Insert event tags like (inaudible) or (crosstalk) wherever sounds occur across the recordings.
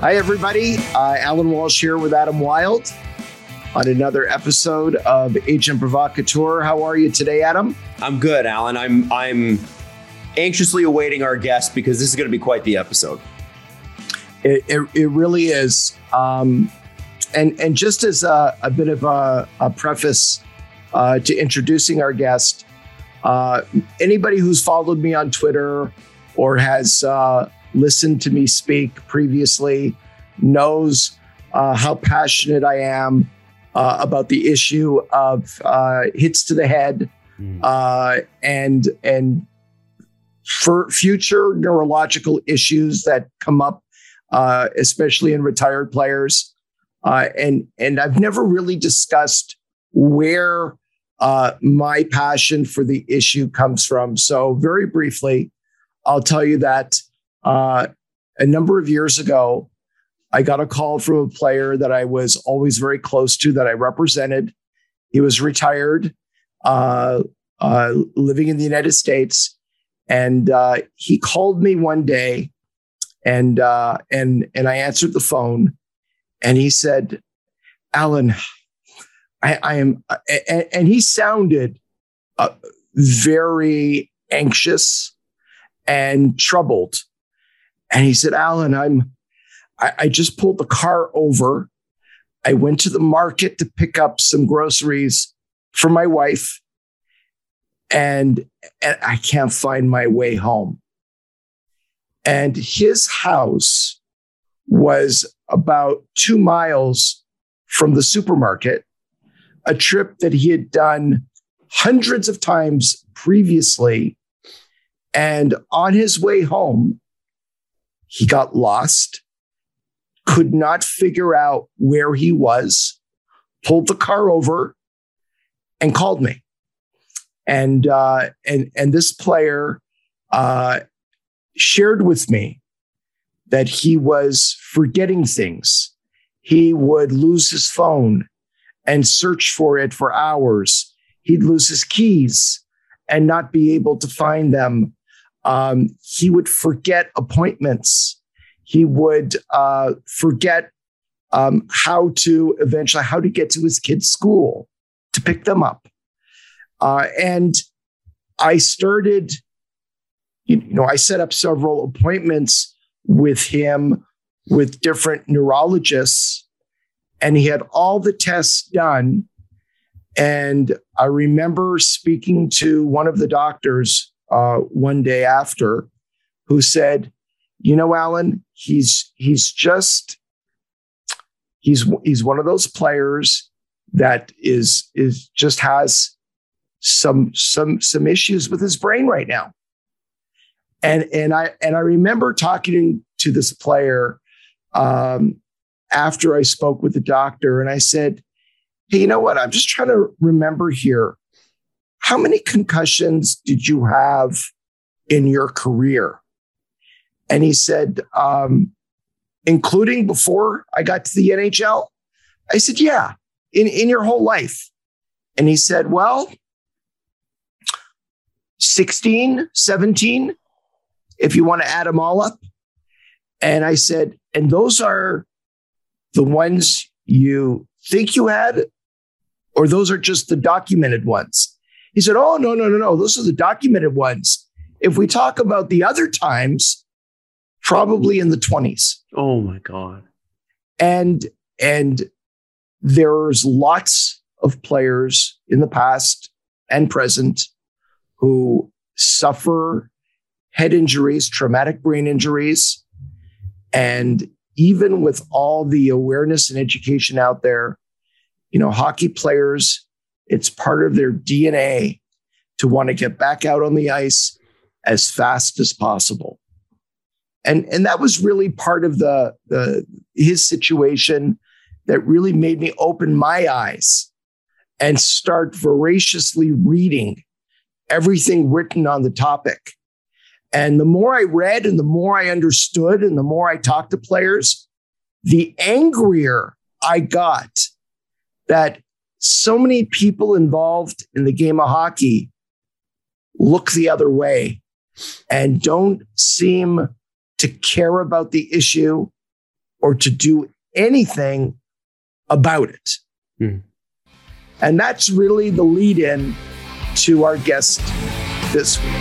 Hi, everybody. Uh, Allan Walsh here with Adam Wild on another episode of Agent Provocateur. How are you today, Adam? I'm good, Allan. I'm I'm anxiously awaiting our guest because this is going to be quite the episode. It, it, it really is. Um, and and just as a, a bit of a, a preface uh, to introducing our guest, uh, anybody who's followed me on Twitter or has uh, listened to me speak previously knows uh, how passionate I am uh, about the issue of uh, hits to the head mm. and and for future neurological issues that come up, especially in retired players. and and I've never really discussed where uh, my passion for the issue comes from. So, very briefly, I'll tell you that uh, a number of years ago, I got a call from a player that I was always very close to, that I represented. He was retired, uh, uh living in the United States, and uh, he called me one day, and uh, and and I answered the phone, and he said, "Allan." I, I am, and, and, he sounded uh, very anxious and troubled. And he said, Allan, I'm, I, I just pulled the car over. I went to the market to pick up some groceries for my wife, and, and I can't find my way home. And his house was about two miles from the supermarket a trip that he had done hundreds of times previously. And on his way home, he got lost, could not figure out where he was, pulled the car over, and called me. And uh, and and this player uh, shared with me that he was forgetting things. He would lose his phone and search for it for hours. He'd lose his keys and not be able to find them. Um, he would forget appointments. He would uh, forget um, how to eventually how to get to his kids' school to pick them up. Uh, and I started, you know, I set up several appointments with him with different neurologists and he had all the tests done. And I remember speaking to one of the doctors uh, one day after who said, you know, Allan, he's he's just he's he's one of those players that is is just has some some some issues with his brain right now. And and I and I remember talking to this player um, after I spoke with the doctor and I said, Hey, you know what? I'm just trying to remember here. How many concussions did you have in your career? And he said, um, including before I got to the NHL? I said, Yeah, in, in your whole life. And he said, Well, 16, 17, if you want to add them all up. And I said, And those are the ones you think you had, or those are just the documented ones? He said, Oh, no, no, no, no. Those are the documented ones. If we talk about the other times, probably in the 20s. Oh my God. And and there's lots of players in the past and present who suffer head injuries, traumatic brain injuries, and even with all the awareness and education out there, you know, hockey players, it's part of their DNA to want to get back out on the ice as fast as possible. And, and that was really part of the, the his situation that really made me open my eyes and start voraciously reading everything written on the topic and the more I read and the more I understood and the more I talked to players, the angrier I got that so many people involved in the game of hockey look the other way and don't seem to care about the issue or to do anything about it. Hmm. And that's really the lead in to our guest this week.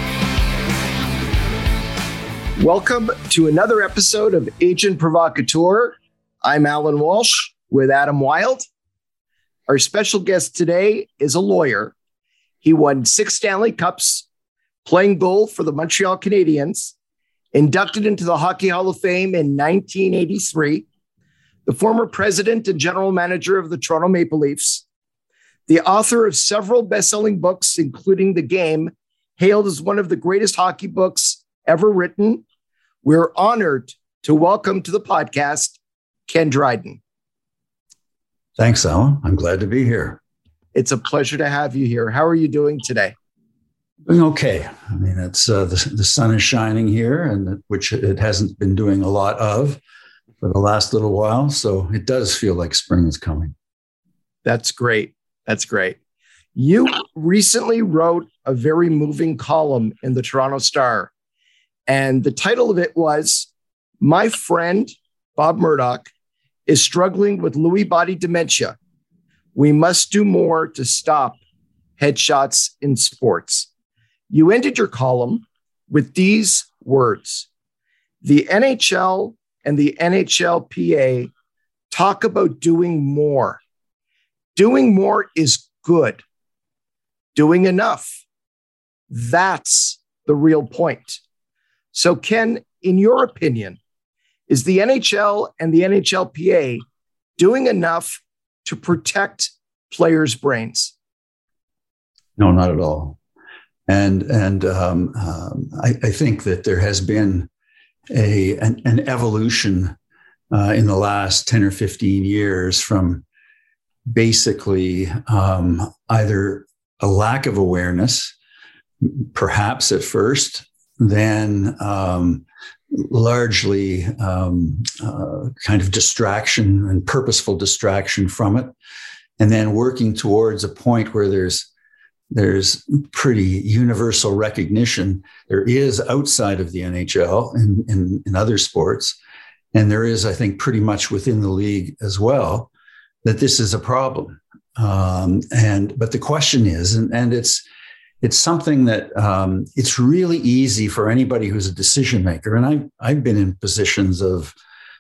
Welcome to another episode of Agent Provocateur. I'm Allan Walsh with Adam Wylde. Our special guest today is a lawyer. He won six Stanley Cups playing goal for the Montreal Canadiens, inducted into the Hockey Hall of Fame in 1983, the former president and general manager of the Toronto Maple Leafs, the author of several best selling books, including The Game, hailed as one of the greatest hockey books ever written. We're honored to welcome to the podcast Ken Dryden. Thanks, Allan. I'm glad to be here. It's a pleasure to have you here. How are you doing today? Doing okay. I mean, it's uh, the, the sun is shining here, and which it hasn't been doing a lot of for the last little while. So it does feel like spring is coming. That's great. That's great. You recently wrote a very moving column in the Toronto Star, and the title of it was My Friend Bob Murdoch is struggling with Lewy body dementia. We must do more to stop headshots in sports. You ended your column with these words The NHL and the NHLPA talk about doing more. Doing more is good. Doing enough. That's the real point. So, Ken, in your opinion, is the NHL and the NHLPA doing enough to protect players' brains? No, not at all. And and um, um, I, I, think that there has been a an, an evolution uh, in the last ten or fifteen years from basically um, either a lack of awareness, perhaps at first, then um, largely um, uh, kind of distraction and purposeful distraction from it, and then working towards a point where there's there's pretty universal recognition. There is outside of the NHL and in, in other sports, and there is, I think, pretty much within the league as well, that this is a problem. Um, and but the question is, and, and it's it's something that um, it's really easy for anybody who's a decision maker, and I've I've been in positions of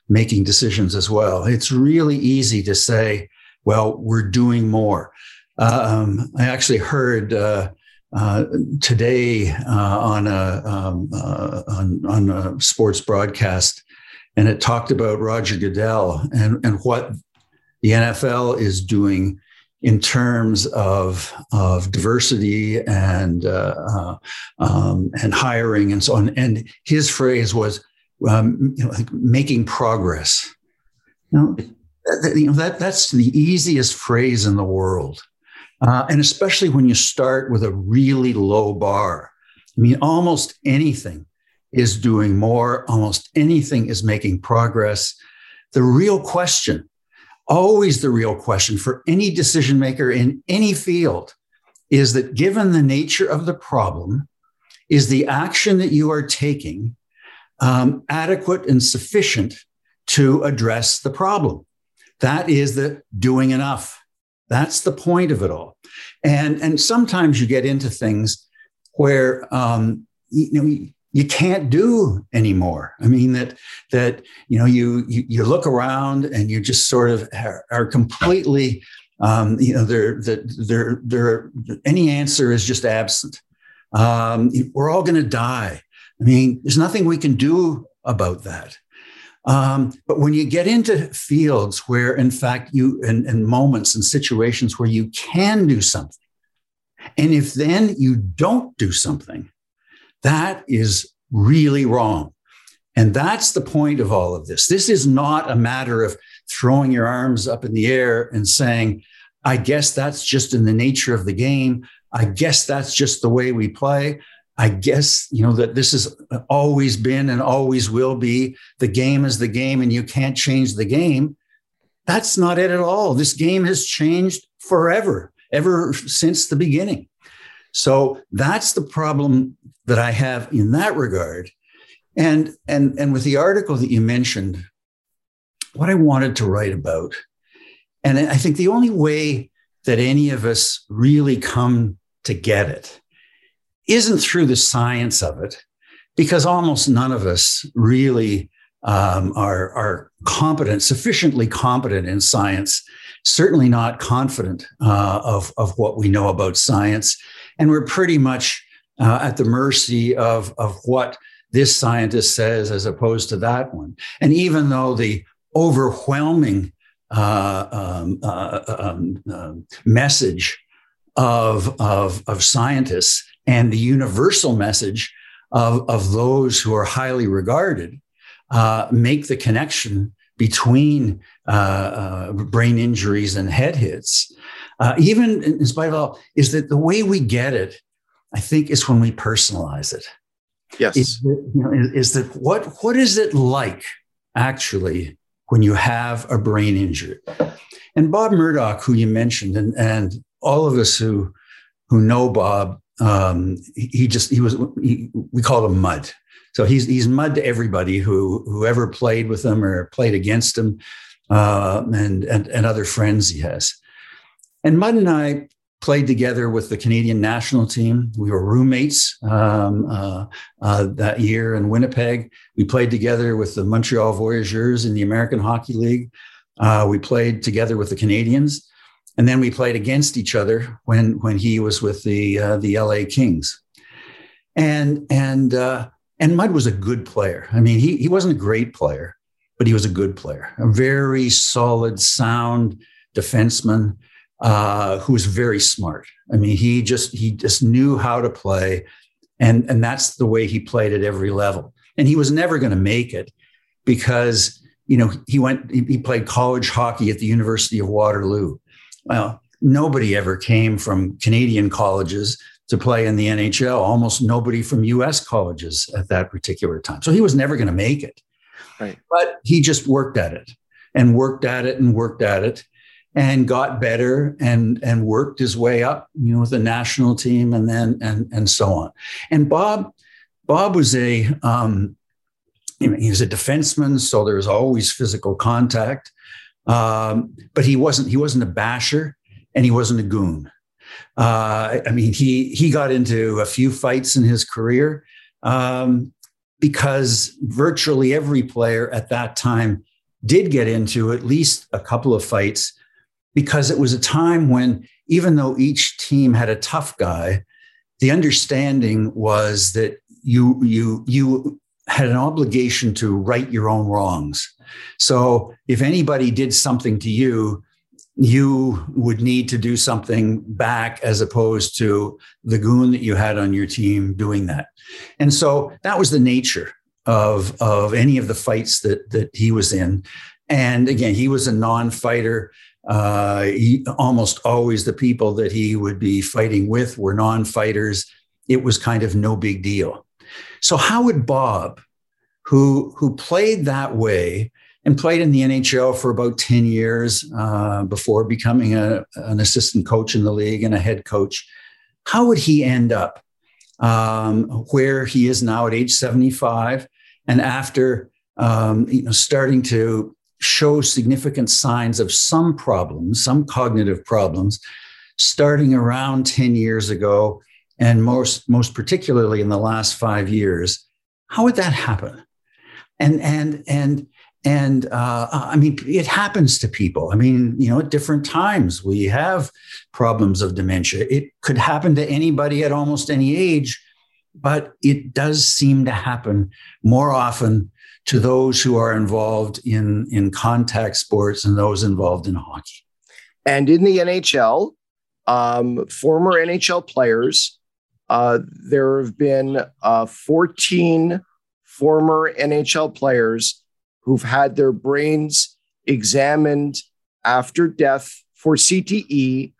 making decisions as well. It's really easy to say, well, we're doing more. Um, I actually heard uh, uh, today uh, on a um, uh, on, on a sports broadcast, and it talked about Roger Goodell and and what the NFL is doing in terms of, of diversity and uh, uh, um, and hiring and so on. And his phrase was um, you know, like making progress. You know, you know that that's the easiest phrase in the world, uh, and especially when you start with a really low bar. I mean, almost anything is doing more. Almost anything is making progress. The real question always the real question for any decision maker in any field is that given the nature of the problem, is the action that you are taking um, adequate and sufficient to address the problem? That is the doing enough. That's the point of it all. And, and sometimes you get into things where um, you know you can't do anymore. I mean that that you know you you, you look around and you just sort of are, are completely um, you know there there there any answer is just absent. Um, we're all going to die. I mean, there's nothing we can do about that. Um, but when you get into fields where, in fact, you and, and moments and situations where you can do something, and if then you don't do something, that is really wrong. And that's the point of all of this. This is not a matter of throwing your arms up in the air and saying, I guess that's just in the nature of the game. I guess that's just the way we play. I guess, you know, that this has always been and always will be. The game is the game and you can't change the game. That's not it at all. This game has changed forever, ever since the beginning. So that's the problem that I have in that regard. And and and with the article that you mentioned, what I wanted to write about. And I think the only way that any of us really come to get it isn't through the science of it, because almost none of us really um, are, are competent, sufficiently competent in science, certainly not confident uh, of, of what we know about science. And we're pretty much uh, at the mercy of, of what this scientist says as opposed to that one. And even though the overwhelming uh, um, uh, um, uh, message of, of, of scientists and the universal message of, of those who are highly regarded uh, make the connection between uh, uh, brain injuries and head hits. Uh, even in spite of all, is that the way we get it, I think, is when we personalize it. Yes. Is that, you know, is, that what what is it like actually when you have a brain injury? And Bob Murdoch, who you mentioned, and, and all of us who who know Bob, um, he just he was he, we called him Mud. So he's he's mud to everybody who whoever played with him or played against him, uh, and, and and other friends he has. And Mud and I played together with the Canadian national team. We were roommates um, uh, uh, that year in Winnipeg. We played together with the Montreal Voyageurs in the American Hockey League. Uh, we played together with the Canadiens, and then we played against each other when when he was with the uh, the LA Kings. And and uh, and Mud was a good player. I mean, he, he wasn't a great player, but he was a good player, a very solid, sound defenseman uh, who was very smart. I mean, he just he just knew how to play, and and that's the way he played at every level. And he was never going to make it because you know he went he played college hockey at the University of Waterloo. Well, nobody ever came from Canadian colleges to play in the NHL. Almost nobody from US colleges at that particular time. So he was never going to make it. Right. But he just worked at it and worked at it and worked at it and got better and and worked his way up, you know, with the national team and then and and so on. And Bob Bob was a um, he was a defenseman, so there was always physical contact. Um, but he wasn't he wasn't a basher and he wasn't a goon. Uh, I mean, he he got into a few fights in his career um, because virtually every player at that time did get into at least a couple of fights because it was a time when even though each team had a tough guy, the understanding was that you you you had an obligation to right your own wrongs. So if anybody did something to you, you would need to do something back as opposed to the goon that you had on your team doing that. And so that was the nature of, of any of the fights that, that he was in. And again, he was a non fighter. Uh, he, almost always the people that he would be fighting with were non fighters. It was kind of no big deal. So, how would Bob, who, who played that way, and played in the NHL for about 10 years uh, before becoming a, an assistant coach in the league and a head coach. How would he end up um, where he is now at age 75 and after um, you know, starting to show significant signs of some problems, some cognitive problems, starting around 10 years ago, and most, most particularly in the last five years? How would that happen? And, and, and, and uh, I mean, it happens to people. I mean, you know, at different times we have problems of dementia. It could happen to anybody at almost any age, but it does seem to happen more often to those who are involved in, in contact sports and those involved in hockey. And in the NHL, um, former NHL players, uh, there have been uh, 14 former NHL players who've had their brains examined after death for CTE,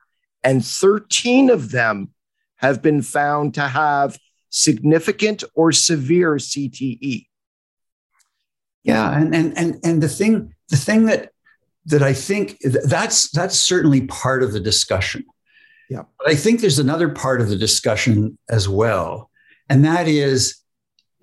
and 13 of them have been found to have significant or severe CTE. Yeah, and and and and the thing the thing that that I think that's that's certainly part of the discussion. Yeah. But I think there's another part of the discussion as well, and that is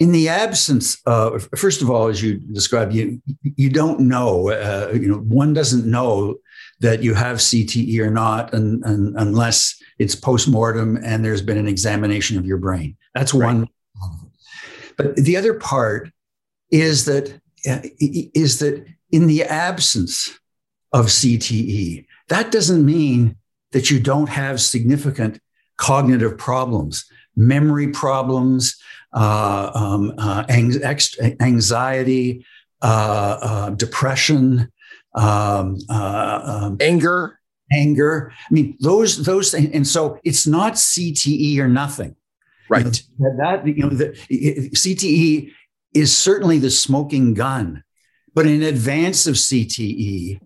in the absence of, first of all, as you described, you you don't know. Uh, you know, one doesn't know that you have CTE or not, and, and unless it's post mortem and there's been an examination of your brain. That's right. one. But the other part is that is that in the absence of CTE, that doesn't mean that you don't have significant cognitive problems, memory problems, uh, um, uh, anxiety, uh, uh, depression, um, uh, um, anger, anger. I mean, those those things. And so it's not CTE or nothing. Right. You know, that you know the CTE is certainly the smoking gun, but in advance of CTE,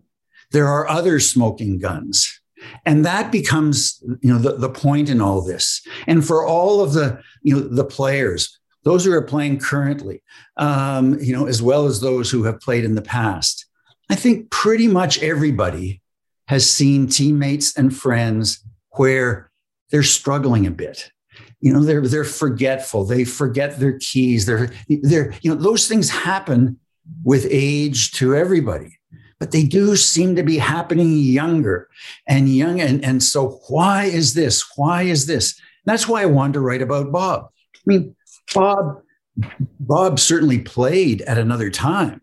there are other smoking guns. And that becomes, you know, the, the point in all this. And for all of the, you know, the players, those who are playing currently, um, you know, as well as those who have played in the past, I think pretty much everybody has seen teammates and friends where they're struggling a bit. You know, they're they're forgetful. They forget their keys. They're they're you know those things happen with age to everybody but they do seem to be happening younger and young. And, and so, why is this? Why is this? that's why I wanted to write about Bob. I mean, Bob, Bob certainly played at another time,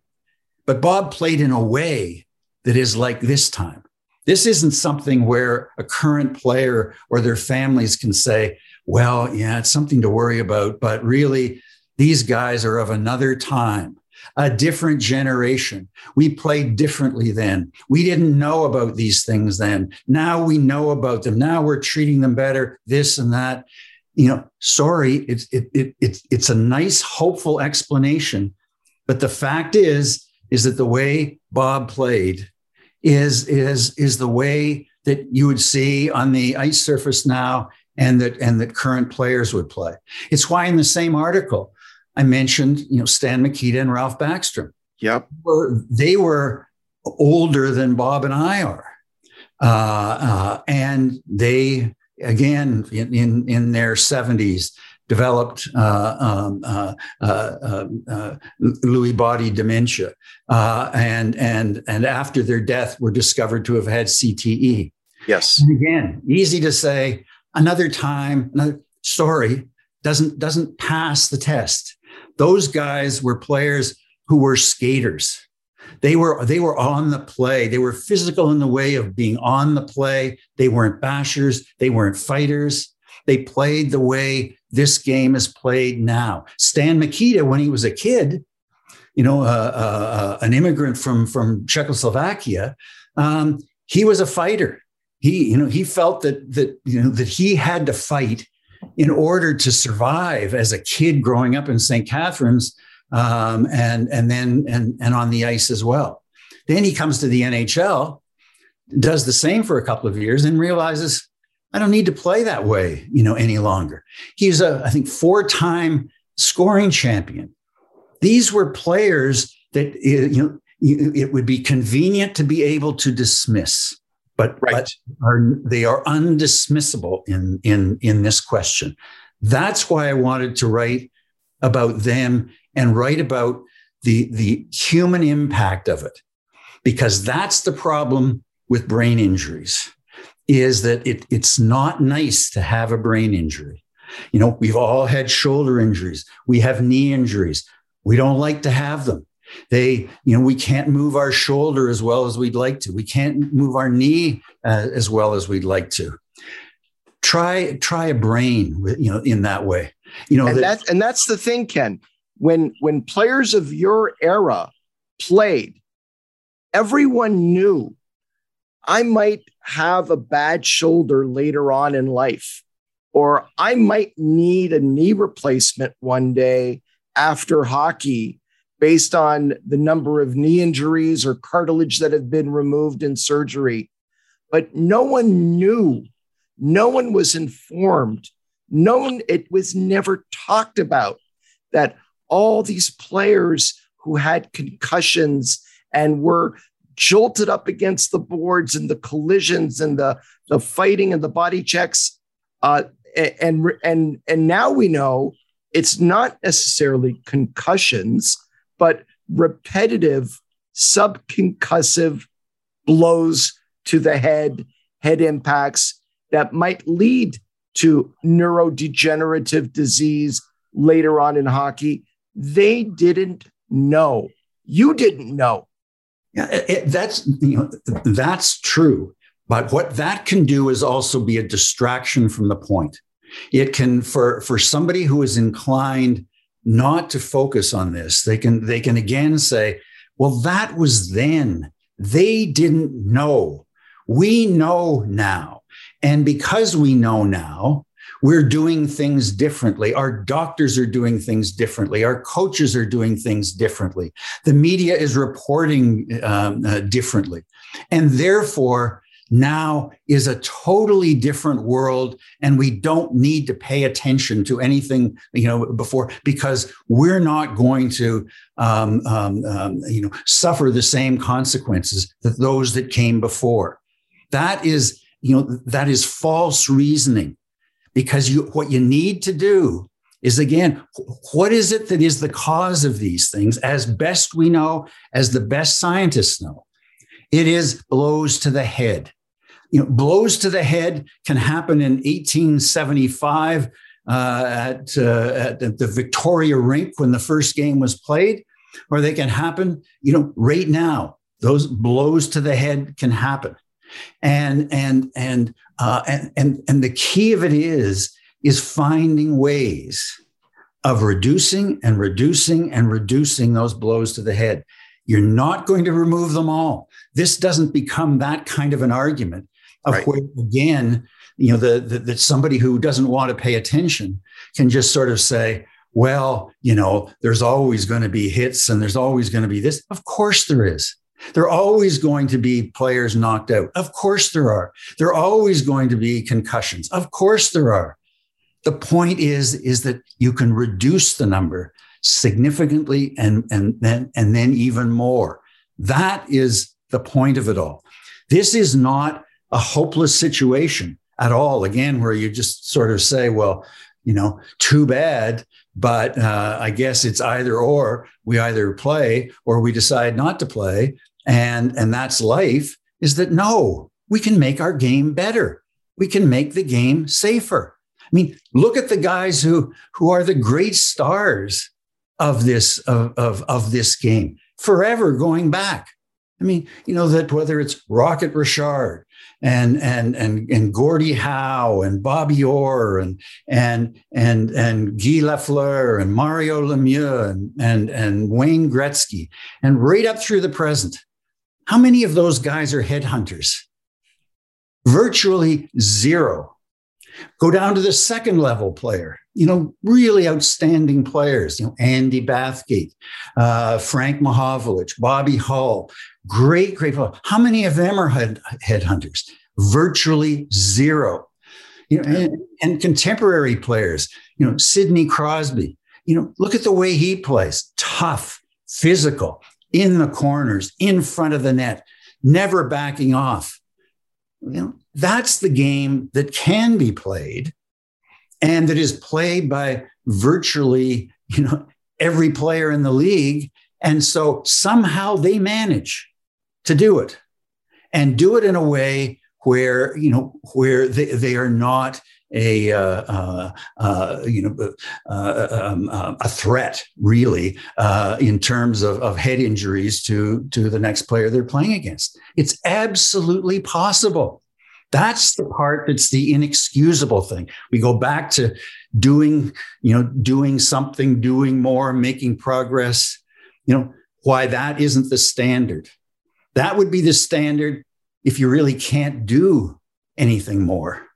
but Bob played in a way that is like this time. This isn't something where a current player or their families can say, well, yeah, it's something to worry about, but really, these guys are of another time a different generation. We played differently then. We didn't know about these things then. Now we know about them. Now we're treating them better, this and that. You know, sorry, it's it, it, it's it's a nice, hopeful explanation. But the fact is, is that the way Bob played is is is the way that you would see on the ice surface now and that and that current players would play. It's why in the same article I mentioned, you know, Stan Mikita and Ralph Backstrom. Yep. They were older than Bob and I are. Uh, uh, and they, again, in, in, in their 70s, developed uh, um, uh, uh, uh, Lewy body dementia, and and and after their death, were discovered to have had CTE. Yes. And again, easy to say. Another time, another story doesn't doesn't pass the test. Those guys were players who were skaters. They were they were on the play. They were physical in the way of being on the play. They weren't bashers. They weren't fighters. They played the way this game is played now. Stan Mikita, when he was a kid, you know, uh, uh, uh, an immigrant from from Czechoslovakia, um, he was a fighter. He, you know, he felt that that you know that he had to fight in order to survive as a kid growing up in St. Catharines um, and, and then and, and on the ice as well. Then he comes to the NHL, does the same for a couple of years, and realizes I don't need to play that way, you know, any longer. He's a, I think, four-time scoring champion. These were players that you know it would be convenient to be able to dismiss but, right. but are, they are undismissible in, in, in this question. That's why I wanted to write about them and write about the, the human impact of it, because that's the problem with brain injuries is that it, it's not nice to have a brain injury. You know, we've all had shoulder injuries. We have knee injuries. We don't like to have them. They, you know, we can't move our shoulder as well as we'd like to. We can't move our knee uh, as well as we'd like to. Try try a brain, you know, in that way. You know, and that, that and that's the thing, Ken. When when players of your era played, everyone knew I might have a bad shoulder later on in life, or I might need a knee replacement one day after hockey based on the number of knee injuries or cartilage that have been removed in surgery. But no one knew, no one was informed, no one, it was never talked about that all these players who had concussions and were jolted up against the boards and the collisions and the, the fighting and the body checks. Uh, and, and, and now we know it's not necessarily concussions, but repetitive subconcussive blows to the head, head impacts that might lead to neurodegenerative disease later on in hockey. They didn't know. You didn't know. Yeah, it, that's you know that's true. But what that can do is also be a distraction from the point. It can for for somebody who is inclined not to focus on this, they can they can again say, well, that was then. They didn't know. We know now. And because we know now, we're doing things differently. Our doctors are doing things differently. Our coaches are doing things differently. The media is reporting um, uh, differently. And therefore, now is a totally different world and we don't need to pay attention to anything you know before because we're not going to um, um, um, you know suffer the same consequences that those that came before that is you know that is false reasoning because you what you need to do is again what is it that is the cause of these things as best we know as the best scientists know it is blows to the head. You know, blows to the head can happen in 1875 uh, at, uh, at the Victoria Rink when the first game was played, or they can happen, you know, right now. Those blows to the head can happen, and and and uh, and and and the key of it is is finding ways of reducing and reducing and reducing those blows to the head. You're not going to remove them all. This doesn't become that kind of an argument of right. where, again, you know, the, the, that somebody who doesn't want to pay attention can just sort of say, well, you know, there's always going to be hits and there's always going to be this. Of course there is. There are always going to be players knocked out. Of course there are. There are always going to be concussions. Of course there are. The point is, is that you can reduce the number significantly and, and, then, and then even more. That is the point of it all. This is not a hopeless situation at all. Again, where you just sort of say, well, you know, too bad, but uh, I guess it's either or. We either play or we decide not to play, and and that's life. Is that no? We can make our game better. We can make the game safer. I mean, look at the guys who who are the great stars of this of, of, of this game forever going back. I mean, you know, that whether it's Rocket Richard and and and and Gordie Howe and Bobby Orr and and and and Guy Lafleur and Mario Lemieux and and and Wayne Gretzky and right up through the present, how many of those guys are headhunters? Virtually zero. Go down to the second level player, you know, really outstanding players, you know, Andy Bathgate, uh, Frank Mahovlich, Bobby Hull, great, great. How many of them are head, headhunters? Virtually zero. You know, and, and contemporary players, you know, Sidney Crosby, you know, look at the way he plays tough, physical, in the corners, in front of the net, never backing off. You know, that's the game that can be played and that is played by virtually, you know, every player in the league. And so somehow they manage to do it and do it in a way where, you know, where they, they are not a uh, uh, uh, you know uh, um, uh, a threat really uh, in terms of, of head injuries to to the next player they're playing against. It's absolutely possible. That's the part that's the inexcusable thing. We go back to doing, you know, doing something, doing more, making progress. You know, why that isn't the standard. That would be the standard if you really can't do anything more.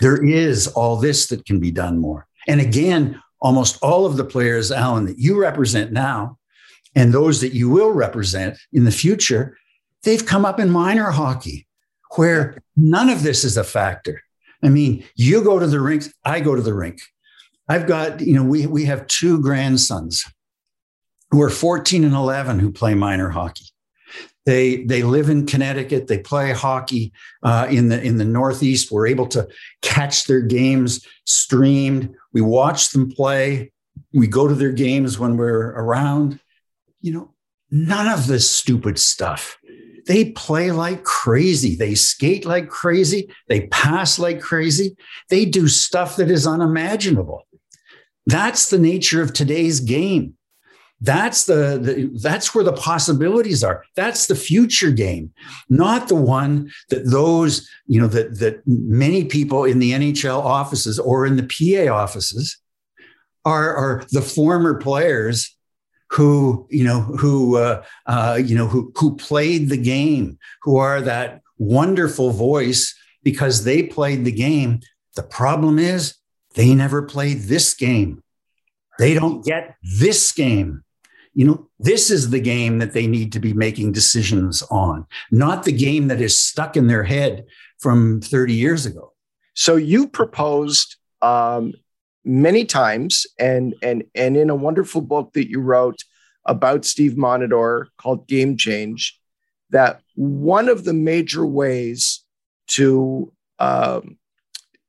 There is all this that can be done more. And again, almost all of the players, Allan, that you represent now, and those that you will represent in the future, they've come up in minor hockey where none of this is a factor. I mean, you go to the rinks, I go to the rink. I've got, you know, we, we have two grandsons who are 14 and 11 who play minor hockey. They, they live in Connecticut. They play hockey uh, in the in the Northeast. We're able to catch their games streamed. We watch them play. We go to their games when we're around. You know, none of this stupid stuff. They play like crazy. They skate like crazy. They pass like crazy. They do stuff that is unimaginable. That's the nature of today's game. That's the, the, that's where the possibilities are. That's the future game, not the one that those you know that that many people in the NHL offices or in the PA offices are are the former players who you know who uh, uh, you know who who played the game, who are that wonderful voice because they played the game. The problem is they never played this game. They don't get this game. You know, this is the game that they need to be making decisions on, not the game that is stuck in their head from 30 years ago. So you proposed um, many times, and and and in a wonderful book that you wrote about Steve Montador called Game Change, that one of the major ways to um,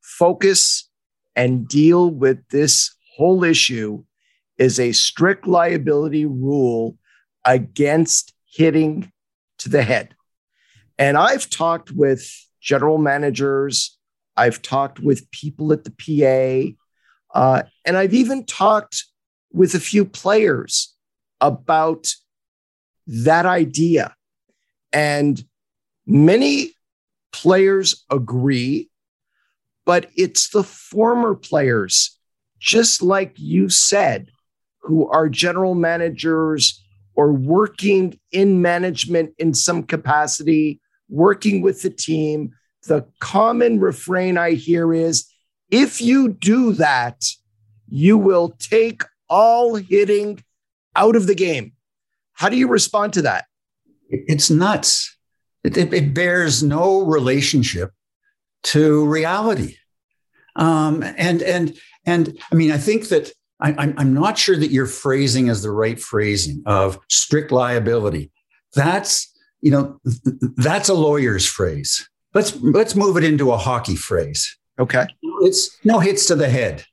focus and deal with this whole issue is a strict liability rule against hitting to the head. And I've talked with general managers, I've talked with people at the PA, uh, and I've even talked with a few players about that idea. And many players agree, but it's the former players, just like you said, who are general managers or working in management in some capacity, working with the team, the common refrain I hear is if you do that, you will take all hitting out of the game. How do you respond to that? It's nuts. It, it, it bears no relationship to reality. Um, and and and I mean, I think that I, I'm, I'm not sure that your phrasing is the right phrasing of strict liability. That's you know that's a lawyer's phrase. Let's let's move it into a hockey phrase. Okay, it's no hits to the head.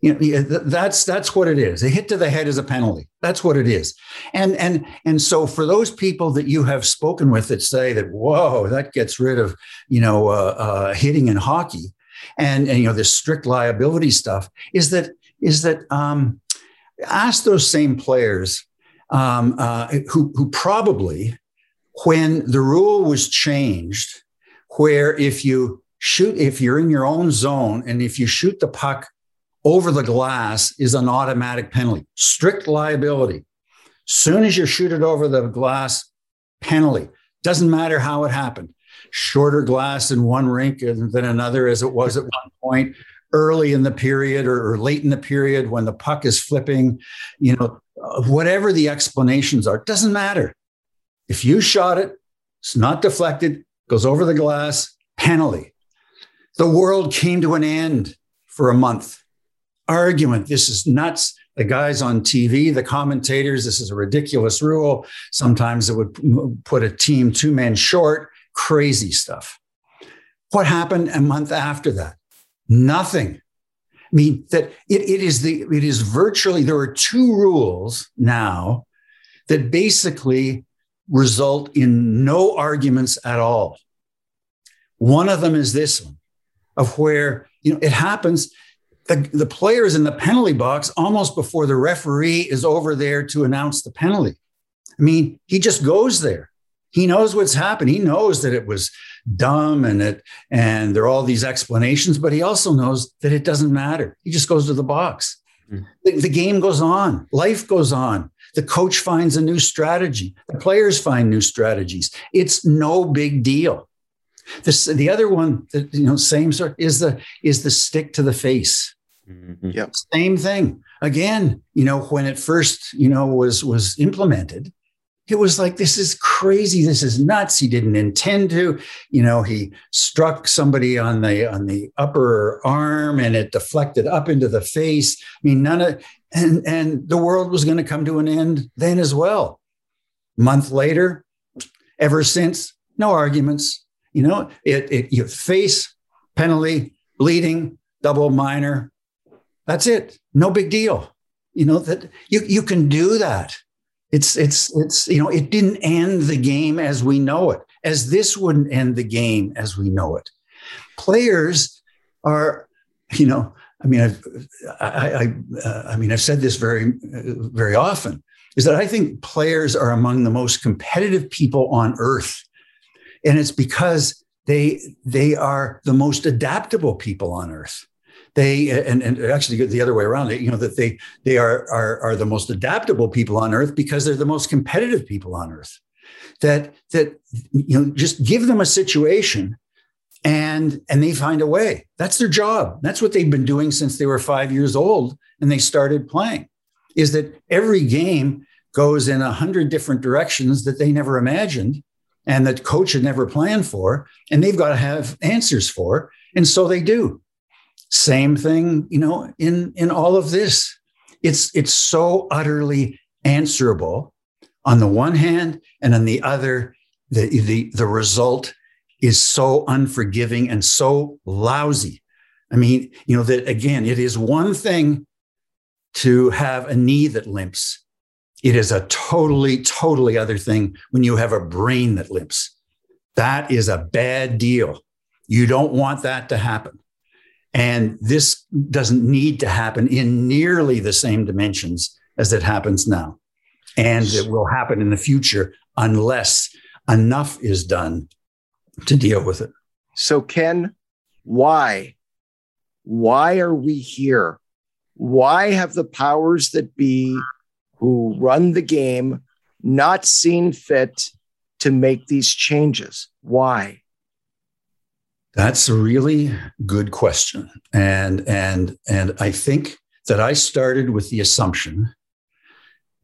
You know, that's that's what it is. A hit to the head is a penalty. That's what it is. And and and so for those people that you have spoken with that say that whoa that gets rid of you know uh, uh, hitting in hockey, and and you know this strict liability stuff is that is that um, ask those same players um, uh, who, who probably, when the rule was changed, where if you shoot, if you're in your own zone and if you shoot the puck over the glass is an automatic penalty, strict liability. Soon as you shoot it over the glass, penalty. Doesn't matter how it happened. Shorter glass in one rink than another, as it was at one point early in the period or, late in the period when the puck is flipping, you know, whatever the explanations are, doesn't matter. If you shot it, it's not deflected, goes over the glass, penalty. The world came to an end for a month. Argument, this is nuts. The guys on TV, the commentators, this is a ridiculous rule. Sometimes it would put a team two men short, crazy stuff. What happened a month after that? Nothing. I mean, that it, it is the it is virtually there are two rules now that basically result in no arguments at all. One of them is this one of where you know it happens the, the player is in the penalty box almost before the referee is over there to announce the penalty. I mean, he just goes there. He knows what's happened. He knows that it was dumb and it and there are all these explanations, but he also knows that it doesn't matter. He just goes to the box. Mm. The, the game goes on, life goes on. The coach finds a new strategy. The players find new strategies. It's no big deal. This, the other one that you know, same sort is the is the stick to the face. Mm-hmm. Yep. Same thing. Again, you know, when it first, you know, was was implemented, it was like this is crazy this is nuts he didn't intend to you know he struck somebody on the on the upper arm and it deflected up into the face i mean none of and and the world was going to come to an end then as well month later ever since no arguments you know it, it your face penalty bleeding double minor That's it. No big deal. You know that you you can do that. It's it's it's you know it didn't end the game as we know it, as this wouldn't end the game as we know it. Players are, you know, I mean, I've, I, I, uh, I mean, I've said this very, very often, is that I think players are among the most competitive people on earth, and it's because they they are the most adaptable people on earth. They and, and actually the other way around, you know, that they they are are are the most adaptable people on earth because they're the most competitive people on earth. That that you know, just give them a situation and and they find a way that's their job that's what they've been doing since they were five years old and they started playing is that every game goes in a hundred different directions that they never imagined and that coach had never planned for and they've got to have answers for and so they do same thing you know in in all of this it's it's so utterly answerable on the one hand and on the other the the the result is so unforgiving and so lousy. I mean, you know, that again, it is one thing to have a knee that limps. It is a totally, totally other thing when you have a brain that limps. That is a bad deal. You don't want that to happen. And this doesn't need to happen in nearly the same dimensions as it happens now. And it will happen in the future unless enough is done to deal with it. So, Ken, why? Why are we here? Why have the powers that be who run the game not seen fit to make these changes? Why? That's a really good question. And and and I think that I started with the assumption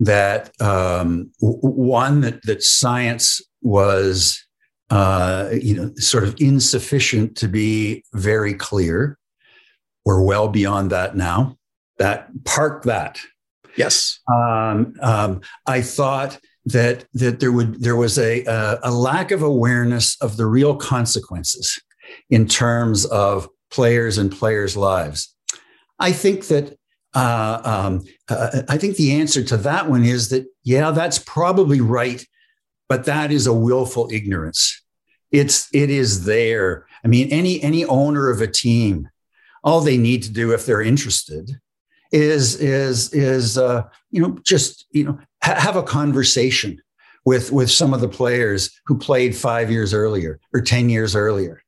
that um, one that that science was uh, you know, sort of insufficient to be very clear. We're well beyond that now. That park that. Yes. Um, um, I thought that that there would there was a, a a lack of awareness of the real consequences in terms of players and players' lives. I think that uh, um, uh, I think the answer to that one is that yeah, that's probably right, but that is a willful ignorance it's it is there. I mean, any any owner of a team, all they need to do if they're interested is is is uh, you know just you know ha- have a conversation with with some of the players who played five years earlier or ten years earlier.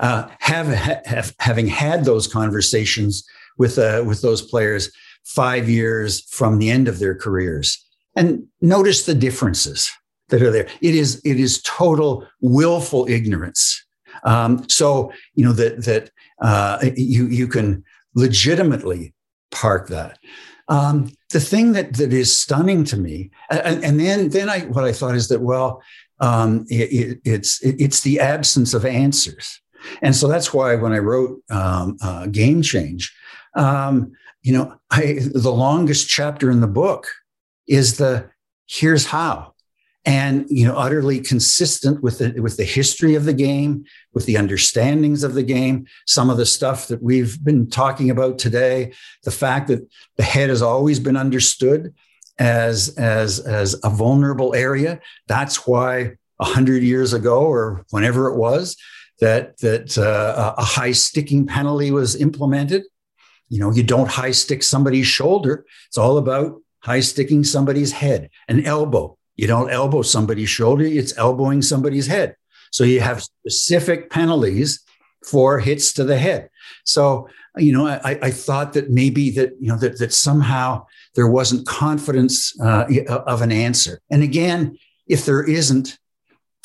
Uh, have, have having had those conversations with uh, with those players five years from the end of their careers and notice the differences that are there. It is it is total willful ignorance. Um, so you know that that uh, you you can legitimately park that. Um, the thing that that is stunning to me, and, and then then I what I thought is that well, um, it, it, it's it, it's the absence of answers, and so that's why when I wrote um, uh, Game Change, um, you know, I the longest chapter in the book is the here's how and you know utterly consistent with the with the history of the game with the understandings of the game. Some of the stuff that we've been talking about today the fact that the head has always been understood as as as a vulnerable area. That's why 100 years ago or whenever it was that that uh, a high sticking penalty was implemented. You know you don't high stick somebody's shoulder. It's all about high sticking somebody's head an elbow you don't elbow somebody's shoulder, it's elbowing somebody's head. So you have specific penalties for hits to the head. So, you know, I, I thought that maybe that, you know, that, that somehow there wasn't confidence uh, of an answer. And again, if there isn't,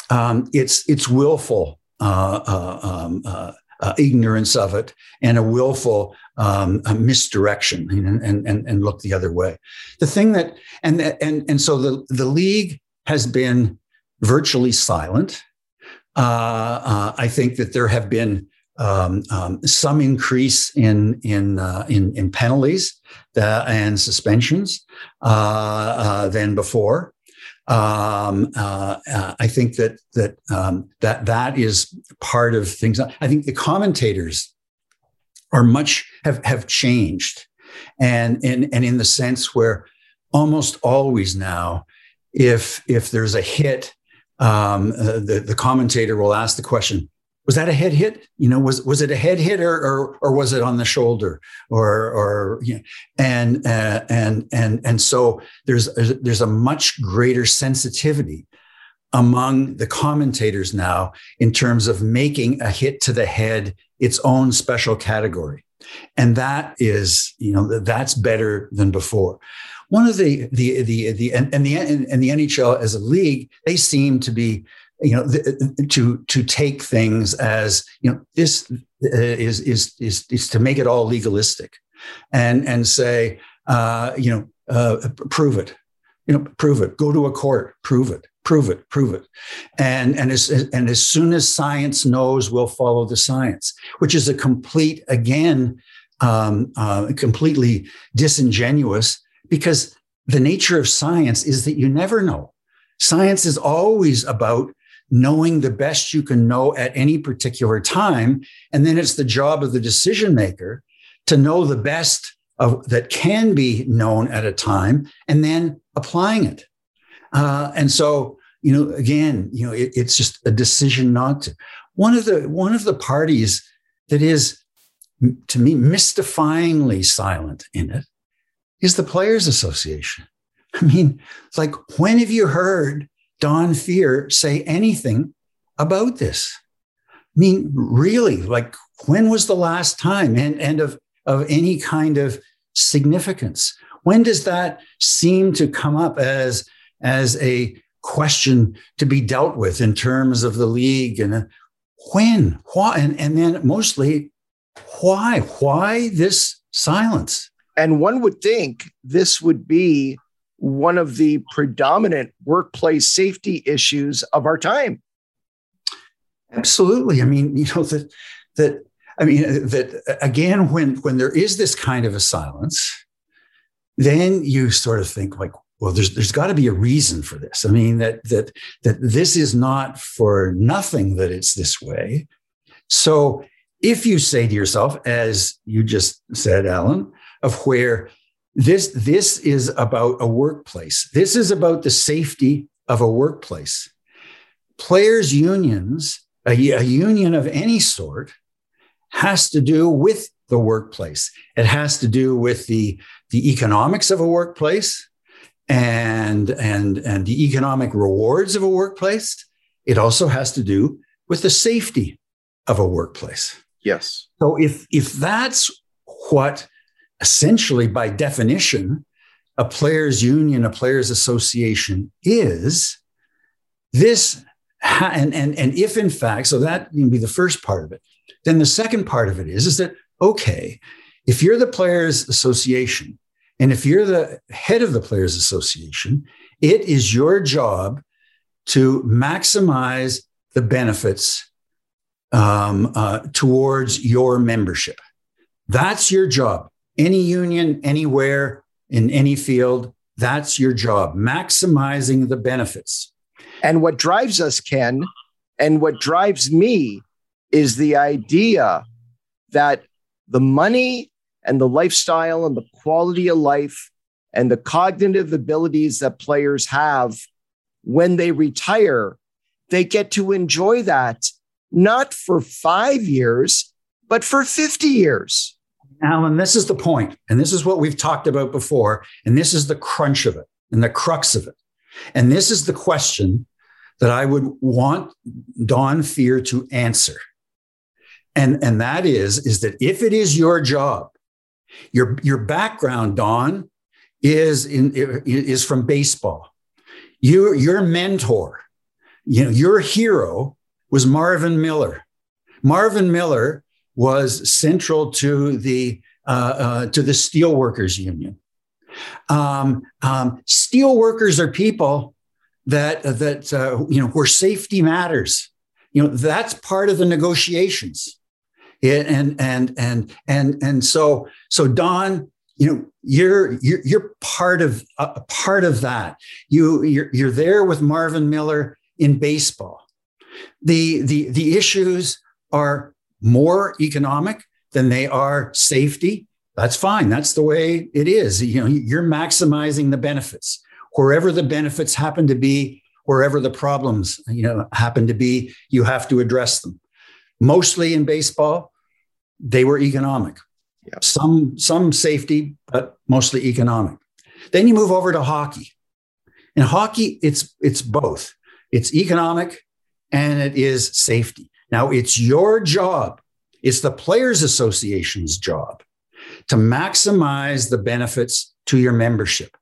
um, it's, it's willful uh, uh, um, uh, ignorance of it and a willful um, a misdirection and, and, and, and look the other way. The thing that, and, and, and so the, the league has been virtually silent. Uh, uh, I think that there have been um, um, some increase in in uh, in, in, penalties uh, and suspensions uh, uh, than before. Um, I think that that um, that that is part of things. I think the commentators are much have have changed, and and and in the sense where almost always now, if if there's a hit, um, uh, the the commentator will ask the question, was that a head hit? You know, was was it a head hit or or, or was it on the shoulder or or you know, and uh, and and and so there's there's a much greater sensitivity among the commentators now in terms of making a hit to the head its own special category, and that is you know that's better than before. One of the the the the and, and the and the NHL as a league they seem to be you know to to take things as you know this uh, is is is is to make it all legalistic and and say uh, you know uh, prove it you know prove it go to a court prove it prove it prove it. And and as and as soon as science knows we'll follow the science which is a complete again um, uh, completely disingenuous because the nature of science is that you never know. Science is always about knowing the best you can know at any particular time. And then it's the job of the decision maker to know the best of, that can be known at a time and then applying it. Uh, and so, you know, again, you know, it, it's just a decision not to. One of the one of the parties that is, to me, mystifyingly silent in it is the Players Association. I mean, like, when have you heard Don Fehr say anything about this? I mean, really, like when was the last time and, and of, of any kind of significance? When does that seem to come up as, as a question to be dealt with in terms of the league? And uh, when? Why? And, and then mostly, why? Why this silence? And one would think this would be one of the predominant workplace safety issues of our time. Absolutely. I mean, you know, that, that, I mean, that again, when, when there is this kind of a silence, then you sort of think like, well, there's, there's got to be a reason for this. I mean, that, that, that this is not for nothing that it's this way. So if you say to yourself, as you just said, Allan, of where this, this is about a workplace. This is about the safety of a workplace. Players' unions, a, a union of any sort, has to do with the workplace. It has to do with the, the economics of a workplace and, and, and the economic rewards of a workplace. It also has to do with the safety of a workplace. Yes. So if, if that's what essentially, by definition, a players' union, a players' association is this. And, and, and if in fact, so that can be the first part of it. Then the second part of it is, is that, okay, if you're the players' association, and if you're the head of the players' association, it is your job to maximize the benefits um, uh, towards your membership. That's your job any union, anywhere, in any field, that's your job, maximizing the benefits. And what drives us, Ken, and what drives me is the idea that the money and the lifestyle and the quality of life and the cognitive abilities that players have when they retire, they get to enjoy that not for five years, but for 50 years. Allan, this is the point, and this is what we've talked about before, and this is the crunch of it and the crux of it. And this is the question that I would want Don Fehr to answer. And, and that is, is that if it is your job, your, your background, Don, is, in, is from baseball. You, your mentor, you know, your hero was Marvin Miller. Marvin Miller was central to the uh, uh, to the steelworkers union. Um, um, steelworkers are people that that uh, you know where safety matters. You know that's part of the negotiations, it, and and and and and so so Don, you know you're you're, you're part of a part of that. You you're, you're there with Marvin Miller in baseball. The the the issues are more economic, than they are safety, that's fine. That's the way it is. You know, you're maximizing the benefits. Wherever the benefits happen to be, wherever the problems, you know, happen to be, you have to address them. Mostly in baseball, they were economic. Some some safety, but mostly economic. Then you move over to hockey. In hockey, it's it's both. It's economic and it is safety. Now it's your job. It's the players association's job to maximize the benefits to your membership.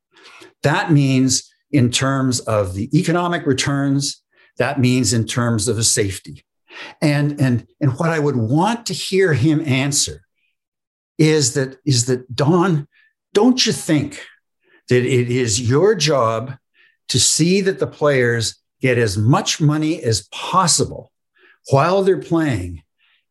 That means in terms of the economic returns, that means in terms of the safety. And, and, and what I would want to hear him answer is that, is that, Don, don't you think that it is your job to see that the players get as much money as possible while they're playing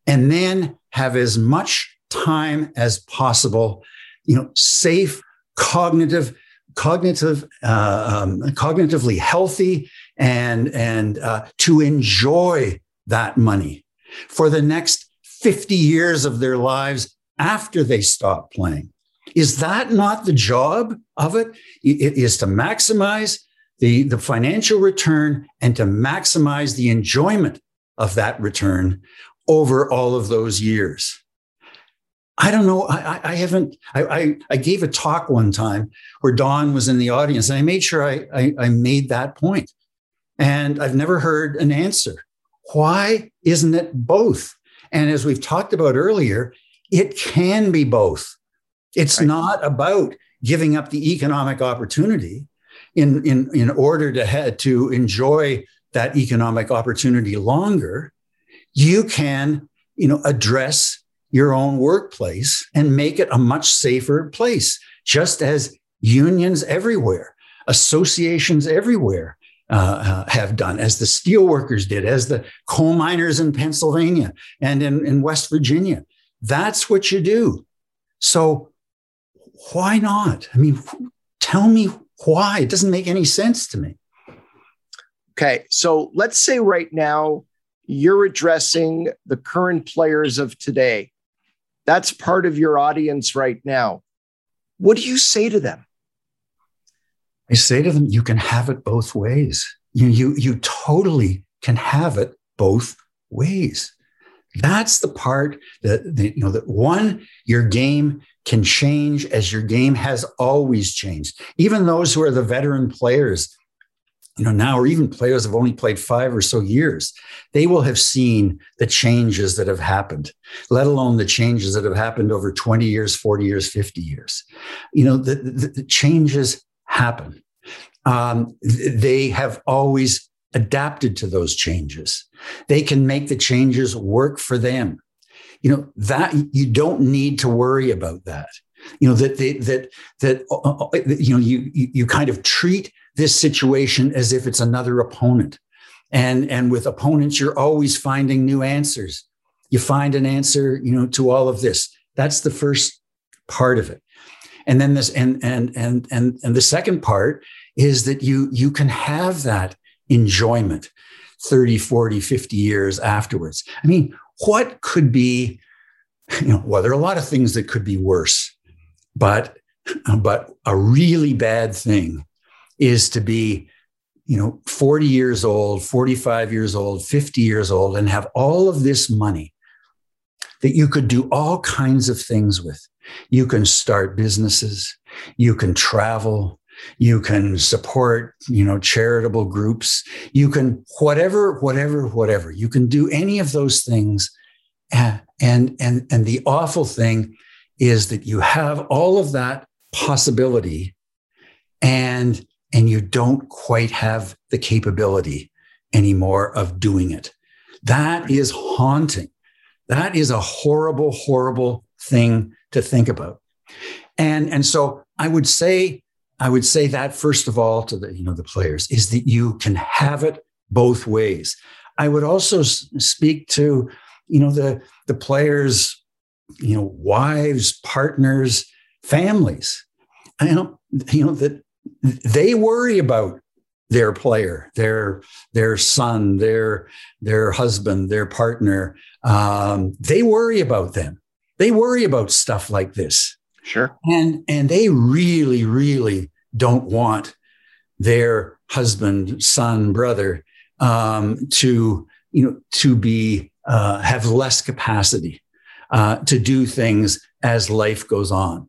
and then have as much time as possible, you know, safe, cognitive, cognitive, uh, um, cognitively healthy, and and uh, to enjoy that money for the next 50 years of their lives after they stop playing. Is that not the job of it? It is to maximize the, the financial return and to maximize the enjoyment of that return over all of those years. I don't know. I, I haven't. I, I, I, gave a talk one time where Don was in the audience, and I made sure I, I, I made that point. And I've never heard an answer. Why isn't it both? And as we've talked about earlier, it can be both. It's right. not about giving up the economic opportunity in, in, in order to, head, to enjoy that economic opportunity longer. You can, you know, address your own workplace and make it a much safer place, just as unions everywhere, associations everywhere uh, uh, have done, as the steelworkers did, as the coal miners in Pennsylvania and in, in West Virginia. That's what you do. So why not? I mean, tell me why. It doesn't make any sense to me. Okay. So let's say right now you're addressing the current players of today. That's part of your audience right now. What do you say to them? I say to them, you can have it both ways. You, you, you totally can have it both ways. That's the part that, that, you know that one, your game can change as your game has always changed. Even those who are the veteran players, you know, now or even players have only played five or so years, they will have seen the changes that have happened, let alone the changes that have happened over 20 years, 40 years, 50 years. You know, the, the, the changes happen. Um, they have always adapted to those changes. They can make the changes work for them. You know that you don't need to worry about that. You know that they, that that uh, uh, uh you know you you kind of treat this situation as if it's another opponent, and and with opponents you're always finding new answers. You find an answer, you know, to all of this. That's the first part of it and then this and and and and and the second part is that you you can have that enjoyment 30 40 50 years afterwards i mean what could be you know well there are a lot of things that could be worse but but a really bad thing is to be you know 40 years old 45 years old 50 years old and have all of this money that you could do all kinds of things with you can start businesses, you can travel, you can support, you know, charitable groups, you can whatever, whatever, whatever. You can do any of those things. And and and the awful thing is that you have all of that possibility and and you don't quite have the capability anymore of doing it. That is haunting. That is a horrible, horrible thing to think about. And, and so I would say, I would say that first of all to the, you know, the players is that you can have it both ways. I would also speak to, you know, the, the players, you know, wives, partners, families. I know, you know, that they worry about their player, their their son, their their husband, their partner. Um, they worry about them they worry about stuff like this. Sure. And and they really, really don't want their husband, son, brother um, to you know to be uh, have less capacity uh, to do things as life goes on.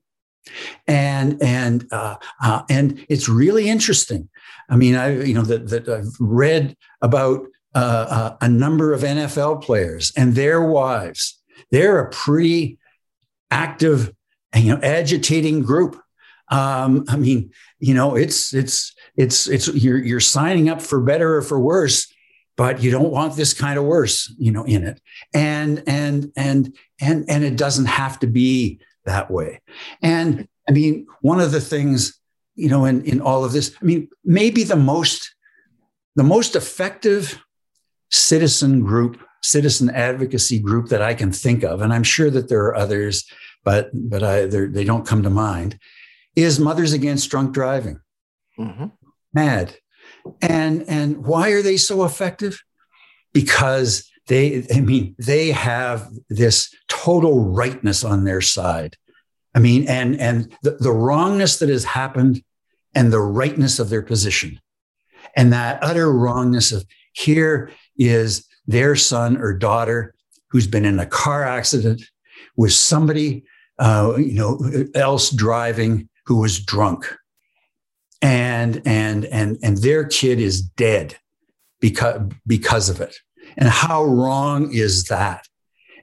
And and uh, uh and it's really interesting. I mean, I you know that that I've read about uh, uh, a number of NFL players and their wives. They're a pretty active, you know, agitating group. Um, I mean, you know, it's it's it's it's you're you're signing up for better or for worse, but you don't want this kind of worse, you know, in it. And and and and and it doesn't have to be that way. And I mean, one of the things, you know, in in all of this, I mean, maybe the most the most effective citizen group, citizen advocacy group that I can think of, and I'm sure that there are others, but but I they don't come to mind, is Mothers Against Drunk Driving. Mm-hmm. MADD. And and why are they so effective? Because they, I mean, they have this total rightness on their side. I mean, and and the, the wrongness that has happened and the rightness of their position. And that utter wrongness of here is their son or daughter who's been in a car accident with somebody uh, you know else driving who was drunk and and and and their kid is dead because because of it and how wrong is that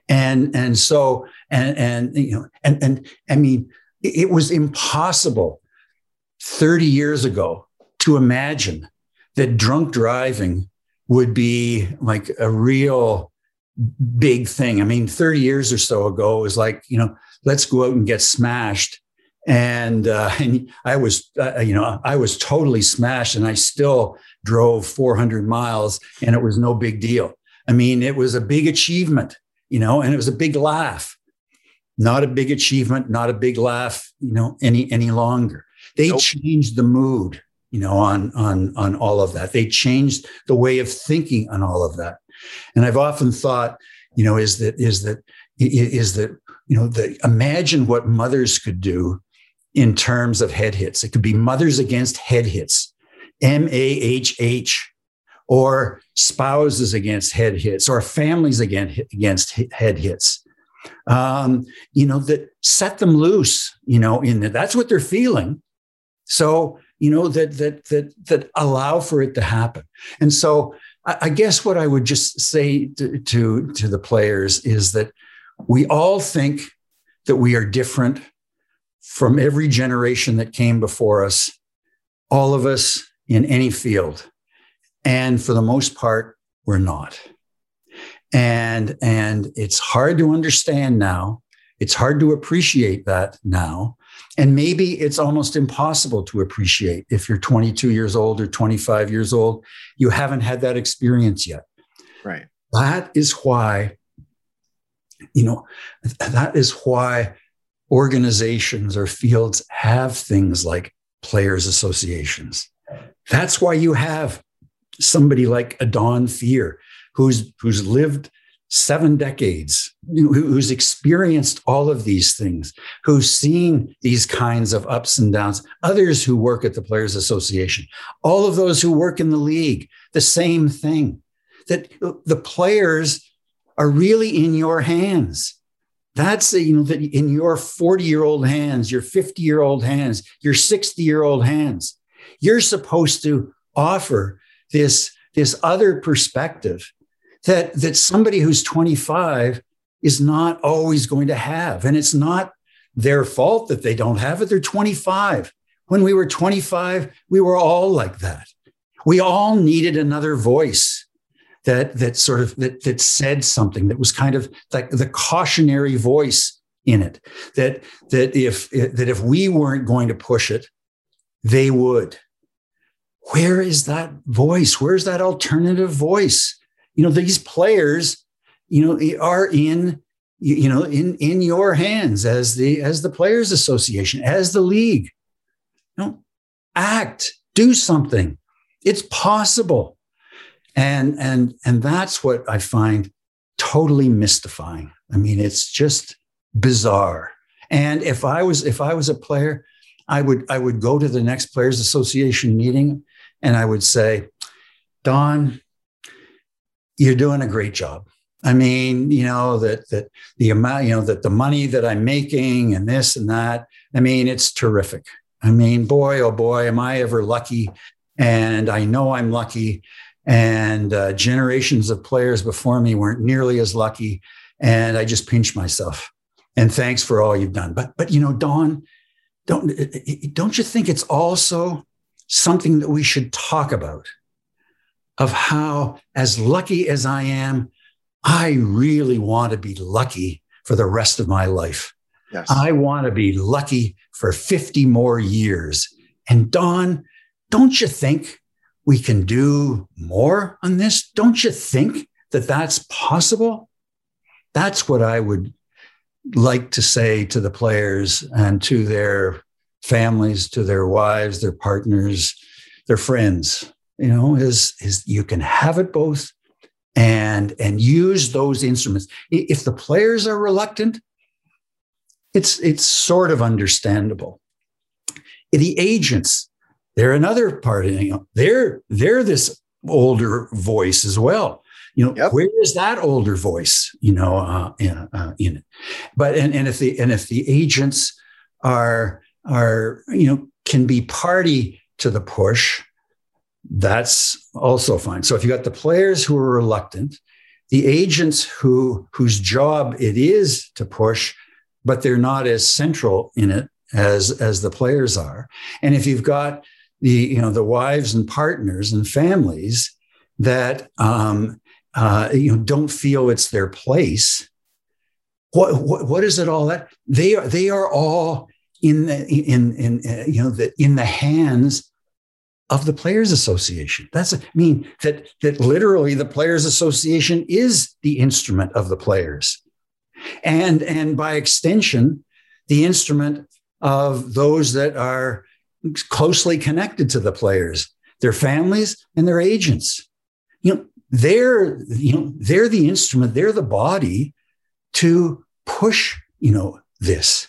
and and so and and you know and and i mean it was impossible 30 years ago to imagine that drunk driving would be like a real big thing. I mean, 30 years or so ago, it was like, you know, let's go out and get smashed and uh, and I was uh, you know I was totally smashed, and I still drove 400 miles, and it was no big deal. I mean, it was a big achievement, you know, and it was a big laugh. Not a big achievement, not a big laugh, you know, any any longer. They nope. changed the mood, you know, on on on all of that. They changed the way of thinking on all of that. And I've often thought, you know, is that is that is that you know the imagine what mothers could do in terms of head hits. It could be mothers against head hits, M A H H, or spouses against head hits, or families against, against head hits. Um, you know, that set them loose, you know, in that that's what they're feeling. So, you know, that that that that allow for it to happen. And so I, I guess what I would just say to, to, to the players is that we all think that we are different from every generation that came before us, all of us in any field. And for the most part, we're not. And, and it's hard to understand now. It's hard to appreciate that now. And maybe it's almost impossible to appreciate if you're 22 years old or 25 years old. You haven't had that experience yet. Right. That is why, you know, that is why organizations or fields have things like players associations. That's why you have somebody like a Don Fehr, who's who's lived seven decades, who's experienced all of these things, who's seen these kinds of ups and downs, others who work at the Players Association, all of those who work in the league, the same thing. That the players are really in your hands. That's you know that in your 40 year old hands, your 50 year old hands, your 60 year old hands, you're supposed to offer this this other perspective that that somebody who's 25 is not always going to have, and it's not their fault that they don't have it. They're 25. When we were 25, we were all like that. We all needed another voice that that sort of that that said something that was kind of like the cautionary voice in it that that if that if we weren't going to push it they would where is that voice? Where's that alternative voice? You know these players you know are in you know in in your hands as the as the players association as the league. You know act do something. It's possible. And and and that's what i find totally mystifying. I mean it's just bizarre. And if I was if I was a player, I would I would go to the next players association meeting and I would say, Don, you're doing a great job. I mean, you know, that that the amount, you know, that the money that I'm making and this and that, I mean, it's terrific. I mean, boy, oh boy, am I ever lucky. And I know I'm lucky. And uh, generations of players before me weren't nearly as lucky. And I just pinch myself. And thanks for all you've done. But but you know, Don, don't don't you think it's also something that we should talk about? Of how, as lucky as I am, I really want to be lucky for the rest of my life. Yes. I want to be lucky for 50 more years. And Don, don't you think we can do more on this? Don't you think that that's possible? That's what I would like to say to the players and to their families, to their wives, their partners, their friends. You know, is is you can have it both and and use those instruments. If the players are reluctant, it's it's sort of understandable. The agents, they're another part. Of you know, they're they're this older voice as well. You know, yep. where is that older voice? You know, uh, in, uh, in it. But and and if the and if the agents are are you know can be party to the push, that's also fine. So if you got the players who are reluctant, the agents who whose job it is to push but they're not as central in it as as the players are. And if you've got the you know the wives and partners and families that um, uh, you know don't feel it's their place, what, what what is it all that they are they are all in the in in uh, you know the in the hands of the players association. That's i mean that that literally the players association is the instrument of the players. And and by extension the instrument of those that are closely connected to the players their families and their agents. You know they're you know they're the instrument they're the body to push you know this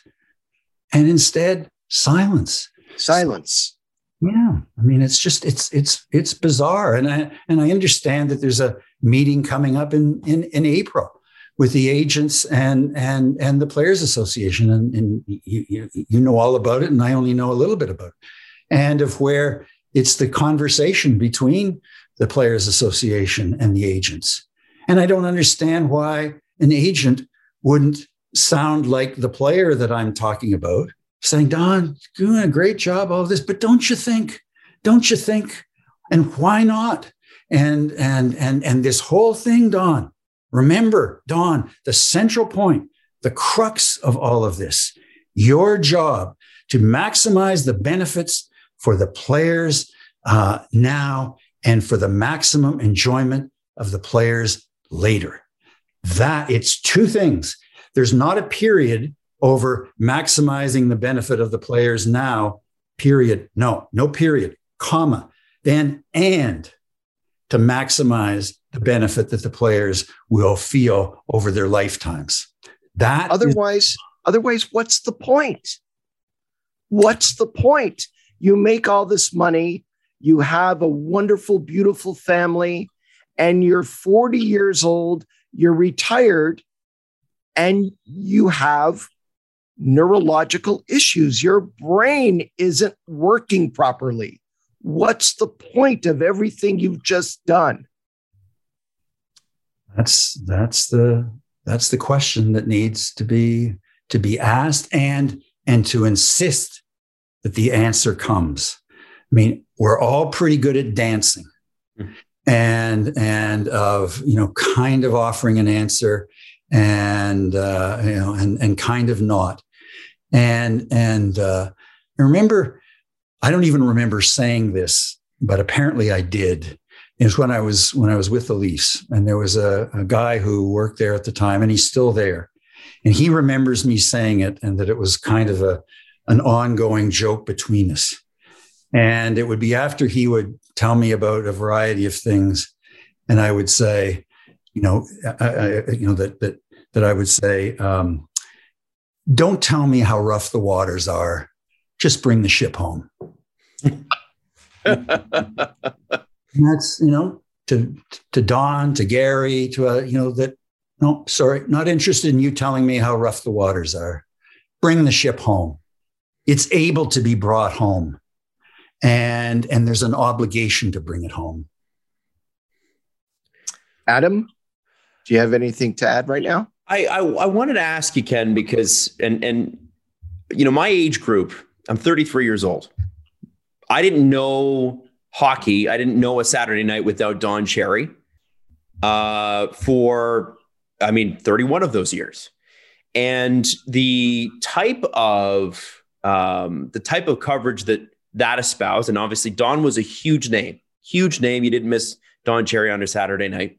and instead silence. Silence. Yeah i mean it's just it's it's it's bizarre. And i and i understand that there's a meeting coming up in in, in april with the agents and and and the players association. And, and you, you know all about it and i only know a little bit about it. And of where it's the conversation between the players association and the agents. And i don't understand why an agent wouldn't sound like the player that i'm talking about saying don doing a great job all this but don't you think don't you think and why not and and and and this whole thing don Remember, Don, the central point, the crux of all of this, your job to maximize the benefits for the players uh, now and for the maximum enjoyment of the players later. That it's two things. There's not a period over maximizing the benefit of the players now, period. No, no period, comma, then and to maximize the benefit that the players will feel over their lifetimes. That otherwise, is- otherwise, what's the point? What's the point? You make all this money, you have a wonderful, beautiful family, and you're 40 years old, you're retired, and you have neurological issues. Your brain isn't working properly. What's the point of everything you've just done? That's that's the that's the question that needs to be to be asked and and to insist that the answer comes. I mean, we're all pretty good at dancing. Mm-hmm. And and of you know, kind of offering an answer, and uh, you know, and and kind of not, and and uh, I remember, I don't even remember saying this, but apparently I did. Is when I was when I was with the Leafs, and there was a, a guy who worked there at the time, and he's still there, and he remembers me saying it, and that it was kind of a an ongoing joke between us. And it would be after he would tell me about a variety of things, and I would say, you know, I, I, you know that that that I would say, um, don't tell me how rough the waters are. Just bring the ship home. (laughs) that's you know to to Don, to Gary, to uh, you know that. No, sorry, not interested in you telling me how rough the waters are. Bring the ship home. It's able to be brought home, and and there's an obligation to bring it home. Adam, do you have anything to add right now? I, I, I wanted to ask you, Ken, because and and you know my age group. I'm 33 years old. I didn't know hockey. I didn't know a Saturday night without Don Cherry. Uh, for I mean, 31 of those years, and the type of um, the type of coverage that that espoused, and obviously Don was a huge name, huge name. You didn't miss Don Cherry on a Saturday night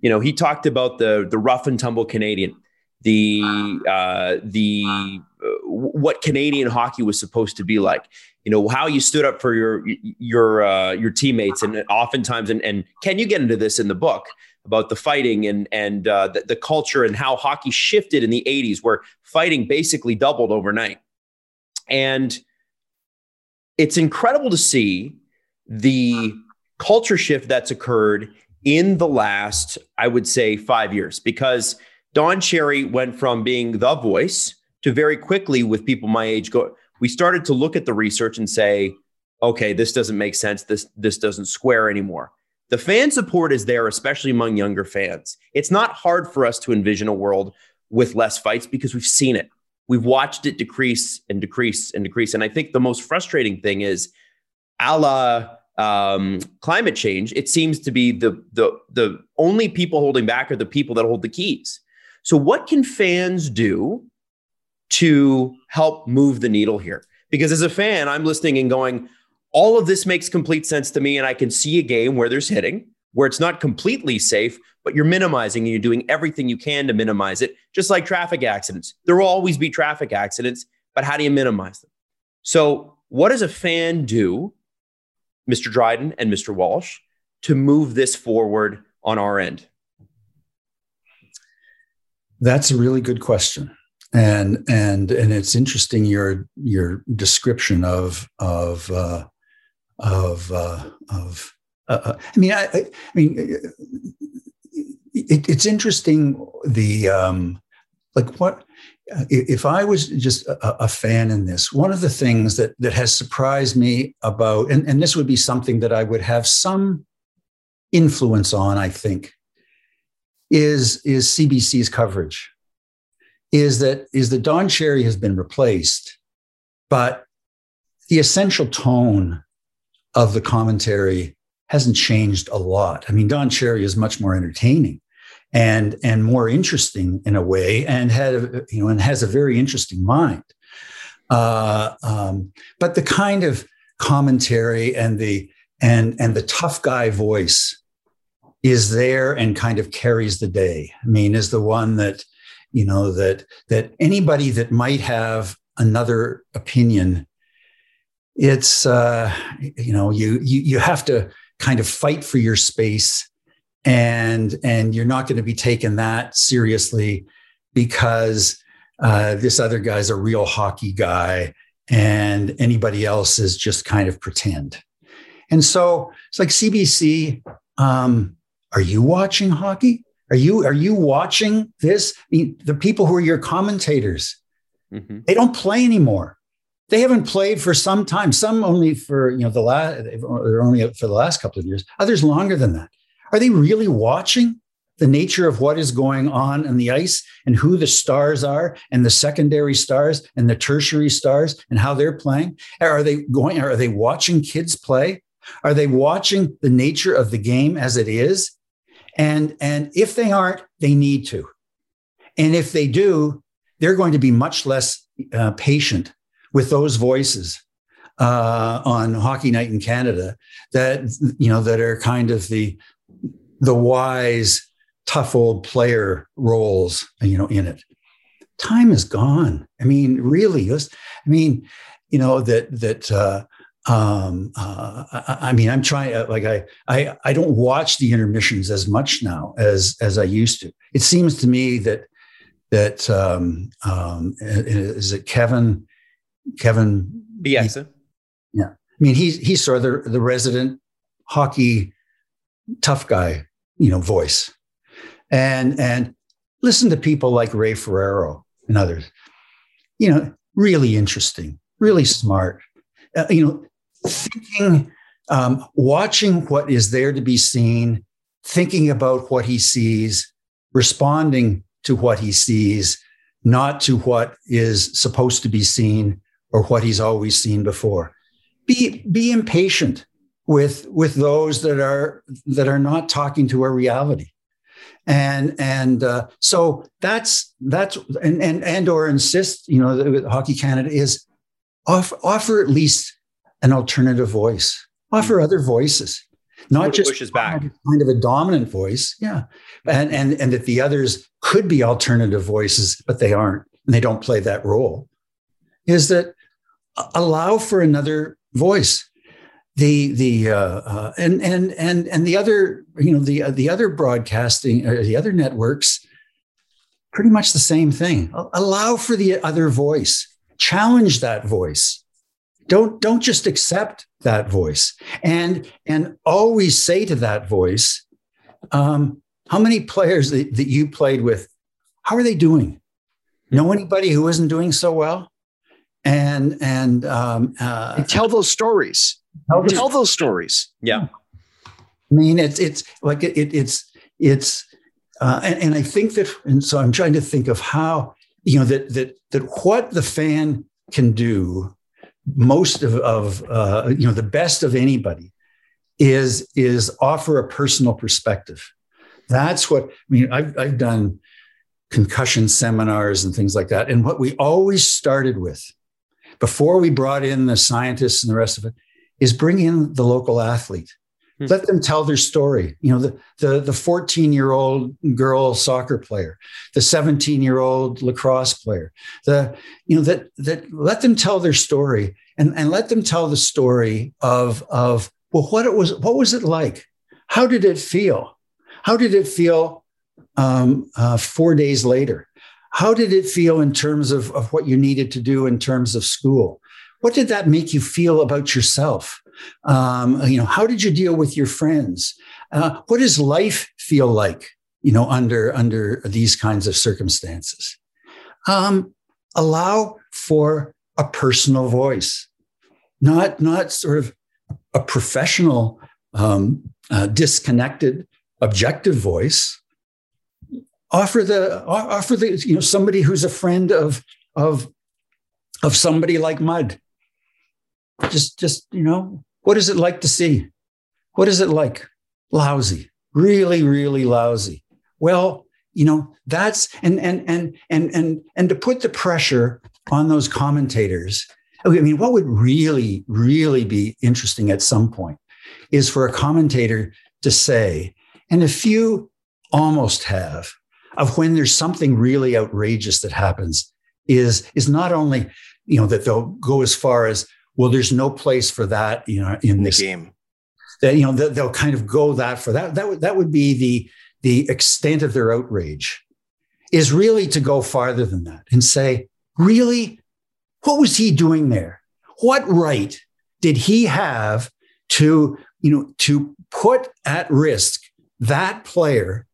you know, he talked about the the rough and tumble Canadian, the uh, the uh, what Canadian hockey was supposed to be like. You know how you stood up for your your uh, your teammates, and oftentimes, and, and can you get into this in the book about the fighting and and uh, the, the culture and how hockey shifted in the '80s, where fighting basically doubled overnight, and it's incredible to see the culture shift that's occurred in the last, I would say, five years, because Don Cherry went from being the voice to very quickly with people my age go. We started to look at the research and say, okay, this doesn't make sense. This this doesn't square anymore. The fan support is there, especially among younger fans. It's not hard for us to envision a world with less fights because we've seen it. We've watched it decrease and decrease and decrease. And I think the most frustrating thing is, a la um, climate change, it seems to be the the the only people holding back are the people that hold the keys. So, what can fans do to help move the needle here? Because as a fan, I'm listening and going, all of this makes complete sense to me, and I can see a game where there's hitting, where it's not completely safe, but you're minimizing and you're doing everything you can to minimize it, just like traffic accidents. There will always be traffic accidents, but how do you minimize them? So, what does a fan do Mr. Dryden and Mr. Walsh to move this forward on our end? That's a really good question. And and and it's interesting your your description of of uh, of uh, of uh, uh I mean I, I mean it, it's interesting the um, like what if I was just a, a, fan in this, one of the things that that has surprised me about, and, and this would be something that I would have some influence on, I think, is is CBC's coverage. Is that is that Don Cherry has been replaced, but the essential tone of the commentary hasn't changed a lot. I mean, Don Cherry is much more entertaining and and more interesting in a way, and had you know and has a very interesting mind. Uh, um, but the kind of commentary and the and and the tough guy voice is there and kind of carries the day. I mean, is the one that you know that that anybody that might have another opinion it's uh you know you you you have to kind of fight for your space and and you're not going to be taken that seriously because uh, this other guy's a real hockey guy and anybody else is just kind of pretend. And so it's like cbc um, are you watching hockey? Are you are you watching this? I mean, the people who are your commentators mm-hmm. they don't play anymore. They haven't played for some time. Some only for you know the last they're only for the last couple of years. Others longer than that are they really watching the nature of what is going on in the ice and who the stars are and the secondary stars and the tertiary stars and how they're playing? Are they going, are they watching kids play? Are they watching the nature of the game as it is? And, and if they aren't, they need to. And if they do, they're going to be much less uh, patient with those voices uh, on Hockey Night in Canada that you know that are kind of the the wise, tough old player roles, you know, in it. Time is gone. I mean, really, I mean, you know, that, that, uh, um, uh, I, I, mean, I'm trying, uh, like, I, I, I don't watch the intermissions as much now as, as I used to. It seems to me that, that um, um, is it Kevin Kevin Bieksa. Yeah, I mean he's he's sort of the, the resident hockey tough guy, you know, voice, and and listen to people like Ray Ferraro and others. You know, really interesting, really smart. Uh, you know, thinking, um, watching what is there to be seen, thinking about what he sees, responding to what he sees, not to what is supposed to be seen or what he's always seen before. Be, be impatient with, with those that are, that are not talking to a reality. And, and uh, so that's, that's, and, and, and or insist, you know, Hockey Canada is offer, offer at least an alternative voice, offer other voices not just pushes back. kind of a dominant voice yeah. And and and that the others could be alternative voices but they aren't and they don't play that role is that allow for another voice the the uh, uh, and and and and the other you know the uh, the other broadcasting uh, the other networks pretty much the same thing. Allow for the other voice. Challenge that voice. Don't don't just accept that voice. And and always say to that voice um, how many players that, that you played with how are they doing? Know anybody who isn't doing so well and and, um, uh, and tell those stories. Tell, tell those stories. Yeah. I mean it's it's like it, it it's it's uh, and, and i think that and so i'm trying to think of how you know that that that what the fan can do most of, of uh, you know the best of anybody is is offer a personal perspective. That's what i mean i've, I've done concussion seminars and things like that. And what we always started with before we brought in the scientists and the rest of it is bring in the local athlete Hmm. Let them tell their story. You know, the the the 14 year old girl soccer player, the 17 year old lacrosse player, the you know that that let them tell their story and and let them tell the story of of well what it was what was it like? How did it feel? How did it feel um, uh, four days later? How did it feel in terms of, of what you needed to do in terms of school? What did that make you feel about yourself? Um, you know, how did you deal with your friends? Uh, what does life feel like? You know, under under these kinds of circumstances, um, allow for a personal voice, not not sort of a professional, um, uh, disconnected, objective voice. Offer the offer the you know somebody who's a friend of of of somebody like Mud. Just just you know what is it like to see? What is it like? Lousy, really, really lousy. Well, you know, that's and and and and and and to put the pressure on those commentators. I mean, what would really, really be interesting at some point is for a commentator to say, and a few almost have, of when there's something really outrageous that happens, is is not only you know that they'll go as far as well, there's no place for that, you know, in, in this game. That you know they'll kind of go that for that. That would that would be the the extent of their outrage. Is really to go farther than that and say, really, what was he doing there? What right did he have to you know to put at risk that player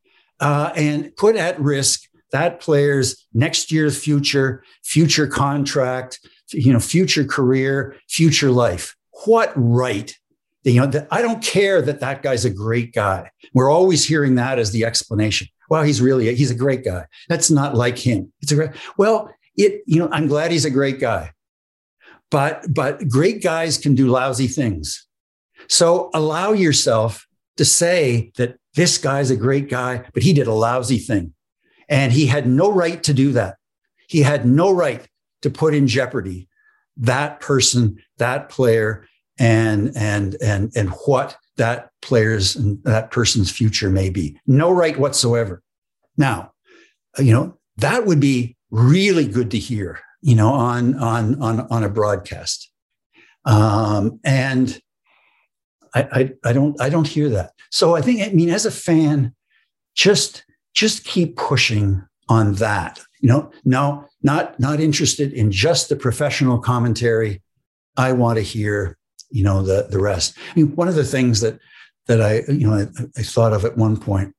uh, and put at risk that player's next year's future, future contract, you know, future career, future life. What right? You know, that I don't care that that guy's a great guy. We're always hearing that as the explanation. Well, he's really a, he's a great guy. That's not like him. It's a great. Well, it you know, I'm glad he's a great guy. But but great guys can do lousy things. So allow yourself to say that this guy's a great guy, but he did a lousy thing. And he had no right to do that. He had no right to put in jeopardy that person, that player, and and and and what that player's and that person's future may be. No right whatsoever. Now, you know, that would be really good to hear, you know, on on on on a broadcast. Um, and I, I I don't I don't hear that. So I think I mean as a fan, just just keep pushing on that You know, no, not not interested in just the professional commentary. I want to hear, you know, the the rest. I mean, one of the things that that I, you know, I, I thought of at one point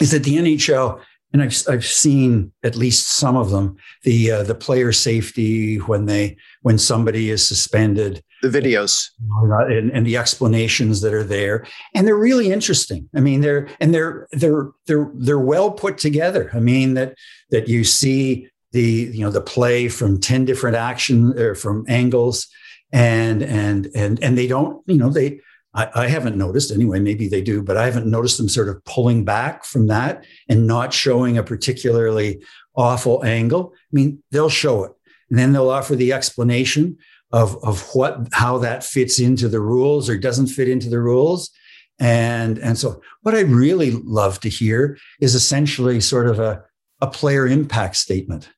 is that the NHL and I've I've seen at least some of them the uh, the player safety when they when somebody is suspended the videos. And, and, the explanations that are there. And they're really interesting. I mean they're and they're they're they're they're well put together. I mean that that you see the you know the play from 10 different action or from angles. And and and and they don't you know they I, I, haven't noticed anyway, maybe they do, but I haven't noticed them sort of pulling back from that and not showing a particularly awful angle. I mean, they'll show it. And then they'll offer the explanation of, of what how that fits into the rules or doesn't fit into the rules. And, and so what I really love to hear is essentially sort of a, a player impact statement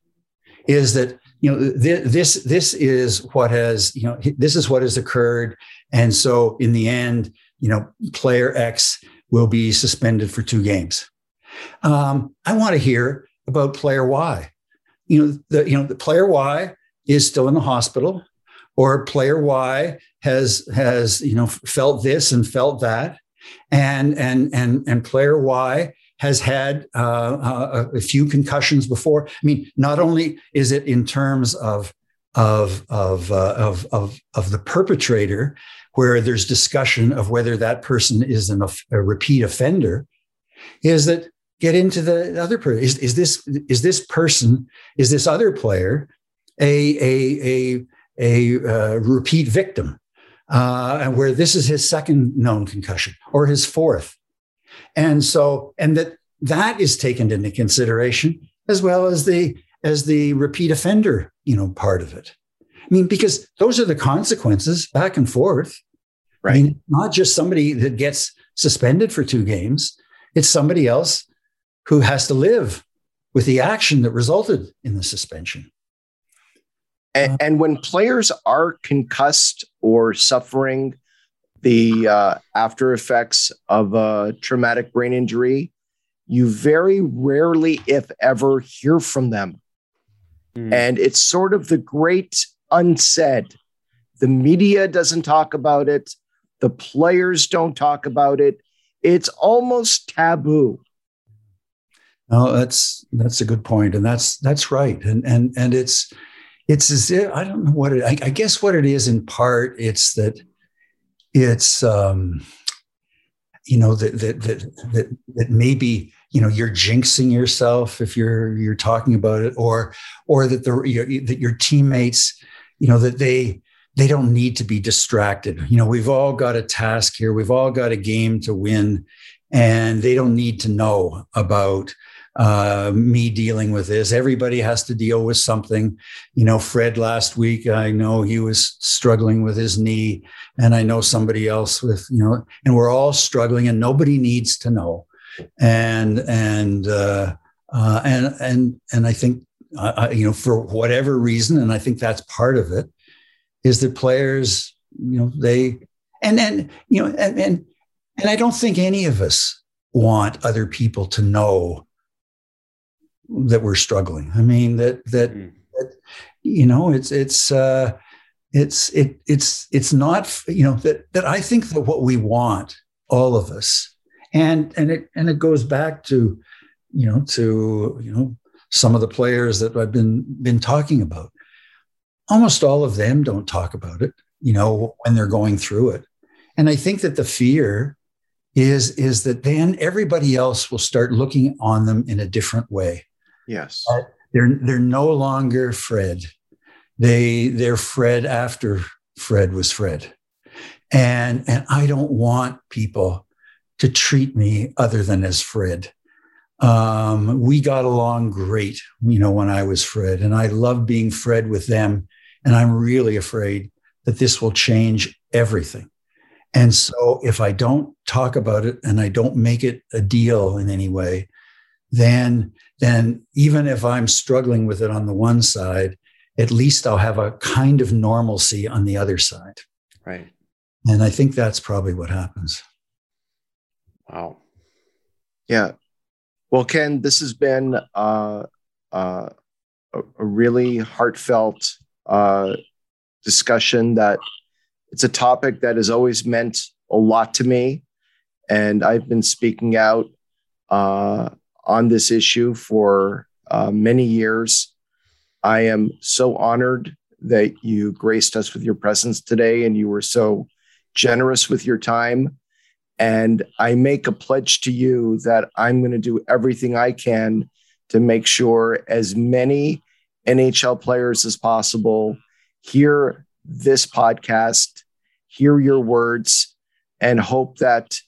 is that you know this this is what has you know this is what has occurred and so in the end, you know, player X will be suspended for two games. Um, I want to hear about player Y. You know, the you know the player Y is still in the hospital, or player Y has has you know felt this and felt that, and and and and player Y has had uh, uh a, a few concussions before. I mean, not only is it in terms of of of uh, of of of the perpetrator, where there's discussion of whether that person is an, a repeat offender, is that get into the other person. Is, is this is this person is this other player a a a a uh, repeat victim, uh, and where this is his second known concussion or his fourth, and so and that that is taken into consideration as well as the as the repeat offender you know part of it. I mean, because those are the consequences back and forth. Right. I mean, not just somebody that gets suspended for two games, it's somebody else who has to live with the action that resulted in the suspension. And, and when players are concussed or suffering the uh, after effects of a traumatic brain injury, you very rarely, if ever, hear from them. Mm. And it's sort of the great unsaid. The media doesn't talk about it. The players don't talk about it. It's almost taboo. No, that's that's a good point, and that's that's right, and and and it's it's as if I don't know what it. I, I guess what it is in part, it's that it's um, you know that that that that, that maybe you know you're jinxing yourself if you're you're talking about it, or or that the that your teammates you know that they they don't need to be distracted you know we've all got a task here we've all got a game to win and they don't need to know about uh, me dealing with this. Everybody has to deal with something. You know, Fred last week, I know he was struggling with his knee, and I know somebody else with, you know, and we're all struggling, and nobody needs to know. And and uh, uh, and and and I think uh, you know, for whatever reason, and I think that's part of it, is that players, you know, they and and you know, and and, and I don't think any of us want other people to know that we're struggling. I mean that that, mm. that you know, it's it's uh it's it it's it's not you know that that I think that what we want all of us and and it and it goes back to you know to you know some of the players that I've been been talking about. Almost all of them don't talk about it, you know, when they're going through it. And I think that the fear is is that then everybody else will start looking on them in a different way. Yes. They're they're no longer Fred. They they're Fred after Fred was Fred. And and I don't want people to treat me other than as Fred. Um, we got along great, you know, when I was Fred, and I love being Fred with them. And I'm really afraid that this will change everything. And so if I don't talk about it and I don't make it a deal in any way, then then even if I'm struggling with it on the one side, at least I'll have a kind of normalcy on the other side. Right. And I think that's probably what happens. Wow. Yeah. Well, Ken, this has been uh, uh, a, a, really heartfelt uh, discussion that it's a topic that has always meant a lot to me. And I've been speaking out uh, on this issue for uh, many years. I am so honored that you graced us with your presence today and you were so generous with your time. And I make a pledge to you that I'm going to do everything I can to make sure as many NHL players as possible hear this podcast, hear your words, and hope that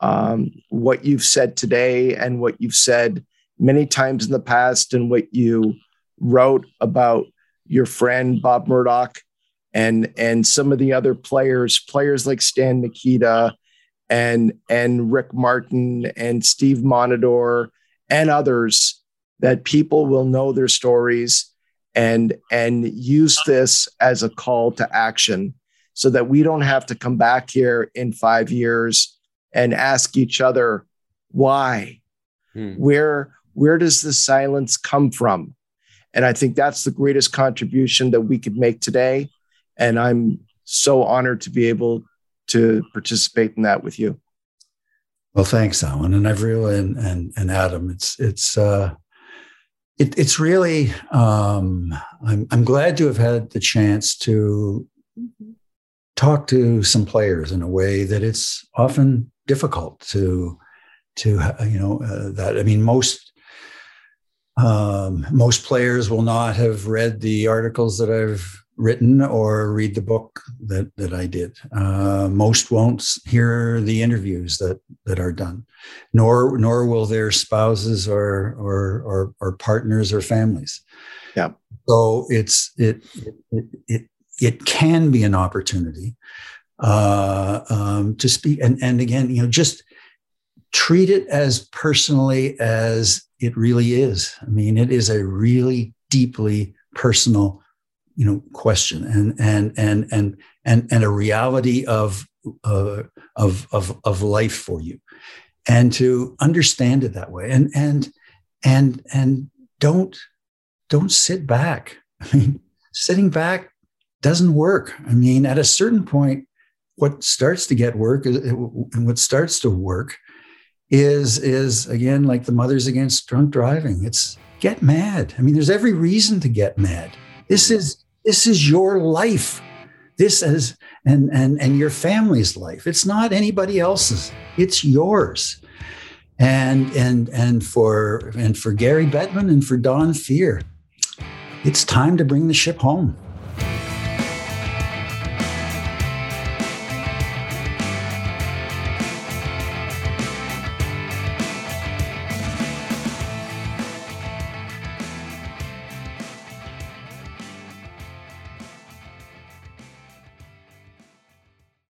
um, what you've said today and what you've said many times in the past and what you wrote about your friend Bob Murdoch and and some of the other players, players like Stan Mikita and and Rick Martin and Steve Montador and others that people will know their stories and and use this as a call to action so that we don't have to come back here in 5 years and ask each other why. Hmm. where where does the silence come from? And i think that's the greatest contribution that we could make today. And i'm so honored to be able to participate in that with you. Well thanks Allan. And i've really and and, and adam it's it's uh it, it's really um I'm, I'm glad to have had the chance to talk to some players in a way that it's often difficult to to you know uh, that i mean most um, most players will not have read the articles that i've written or read the book that that i did. Uh, most won't hear the interviews that that are done nor nor will their spouses or or or, or partners or families. Yeah. So it's it it, it it can be an opportunity uh, um, to speak. And, and again, you know, just treat it as personally as it really is. I mean, it is a really deeply personal, you know, question and and and and and and a reality of uh, of of of life for you, and to understand it that way, and and and and don't don't sit back. I mean, sitting back doesn't work. I mean, at a certain point, what starts to get work uh, and what starts to work is is again like the mothers against drunk driving. It's get mad. I mean there's every reason to get mad. This is this is your life. This is and and and your family's life. It's not anybody else's. It's yours. And and and for and for Gary Bettman and for Don Fehr it's time to bring the ship home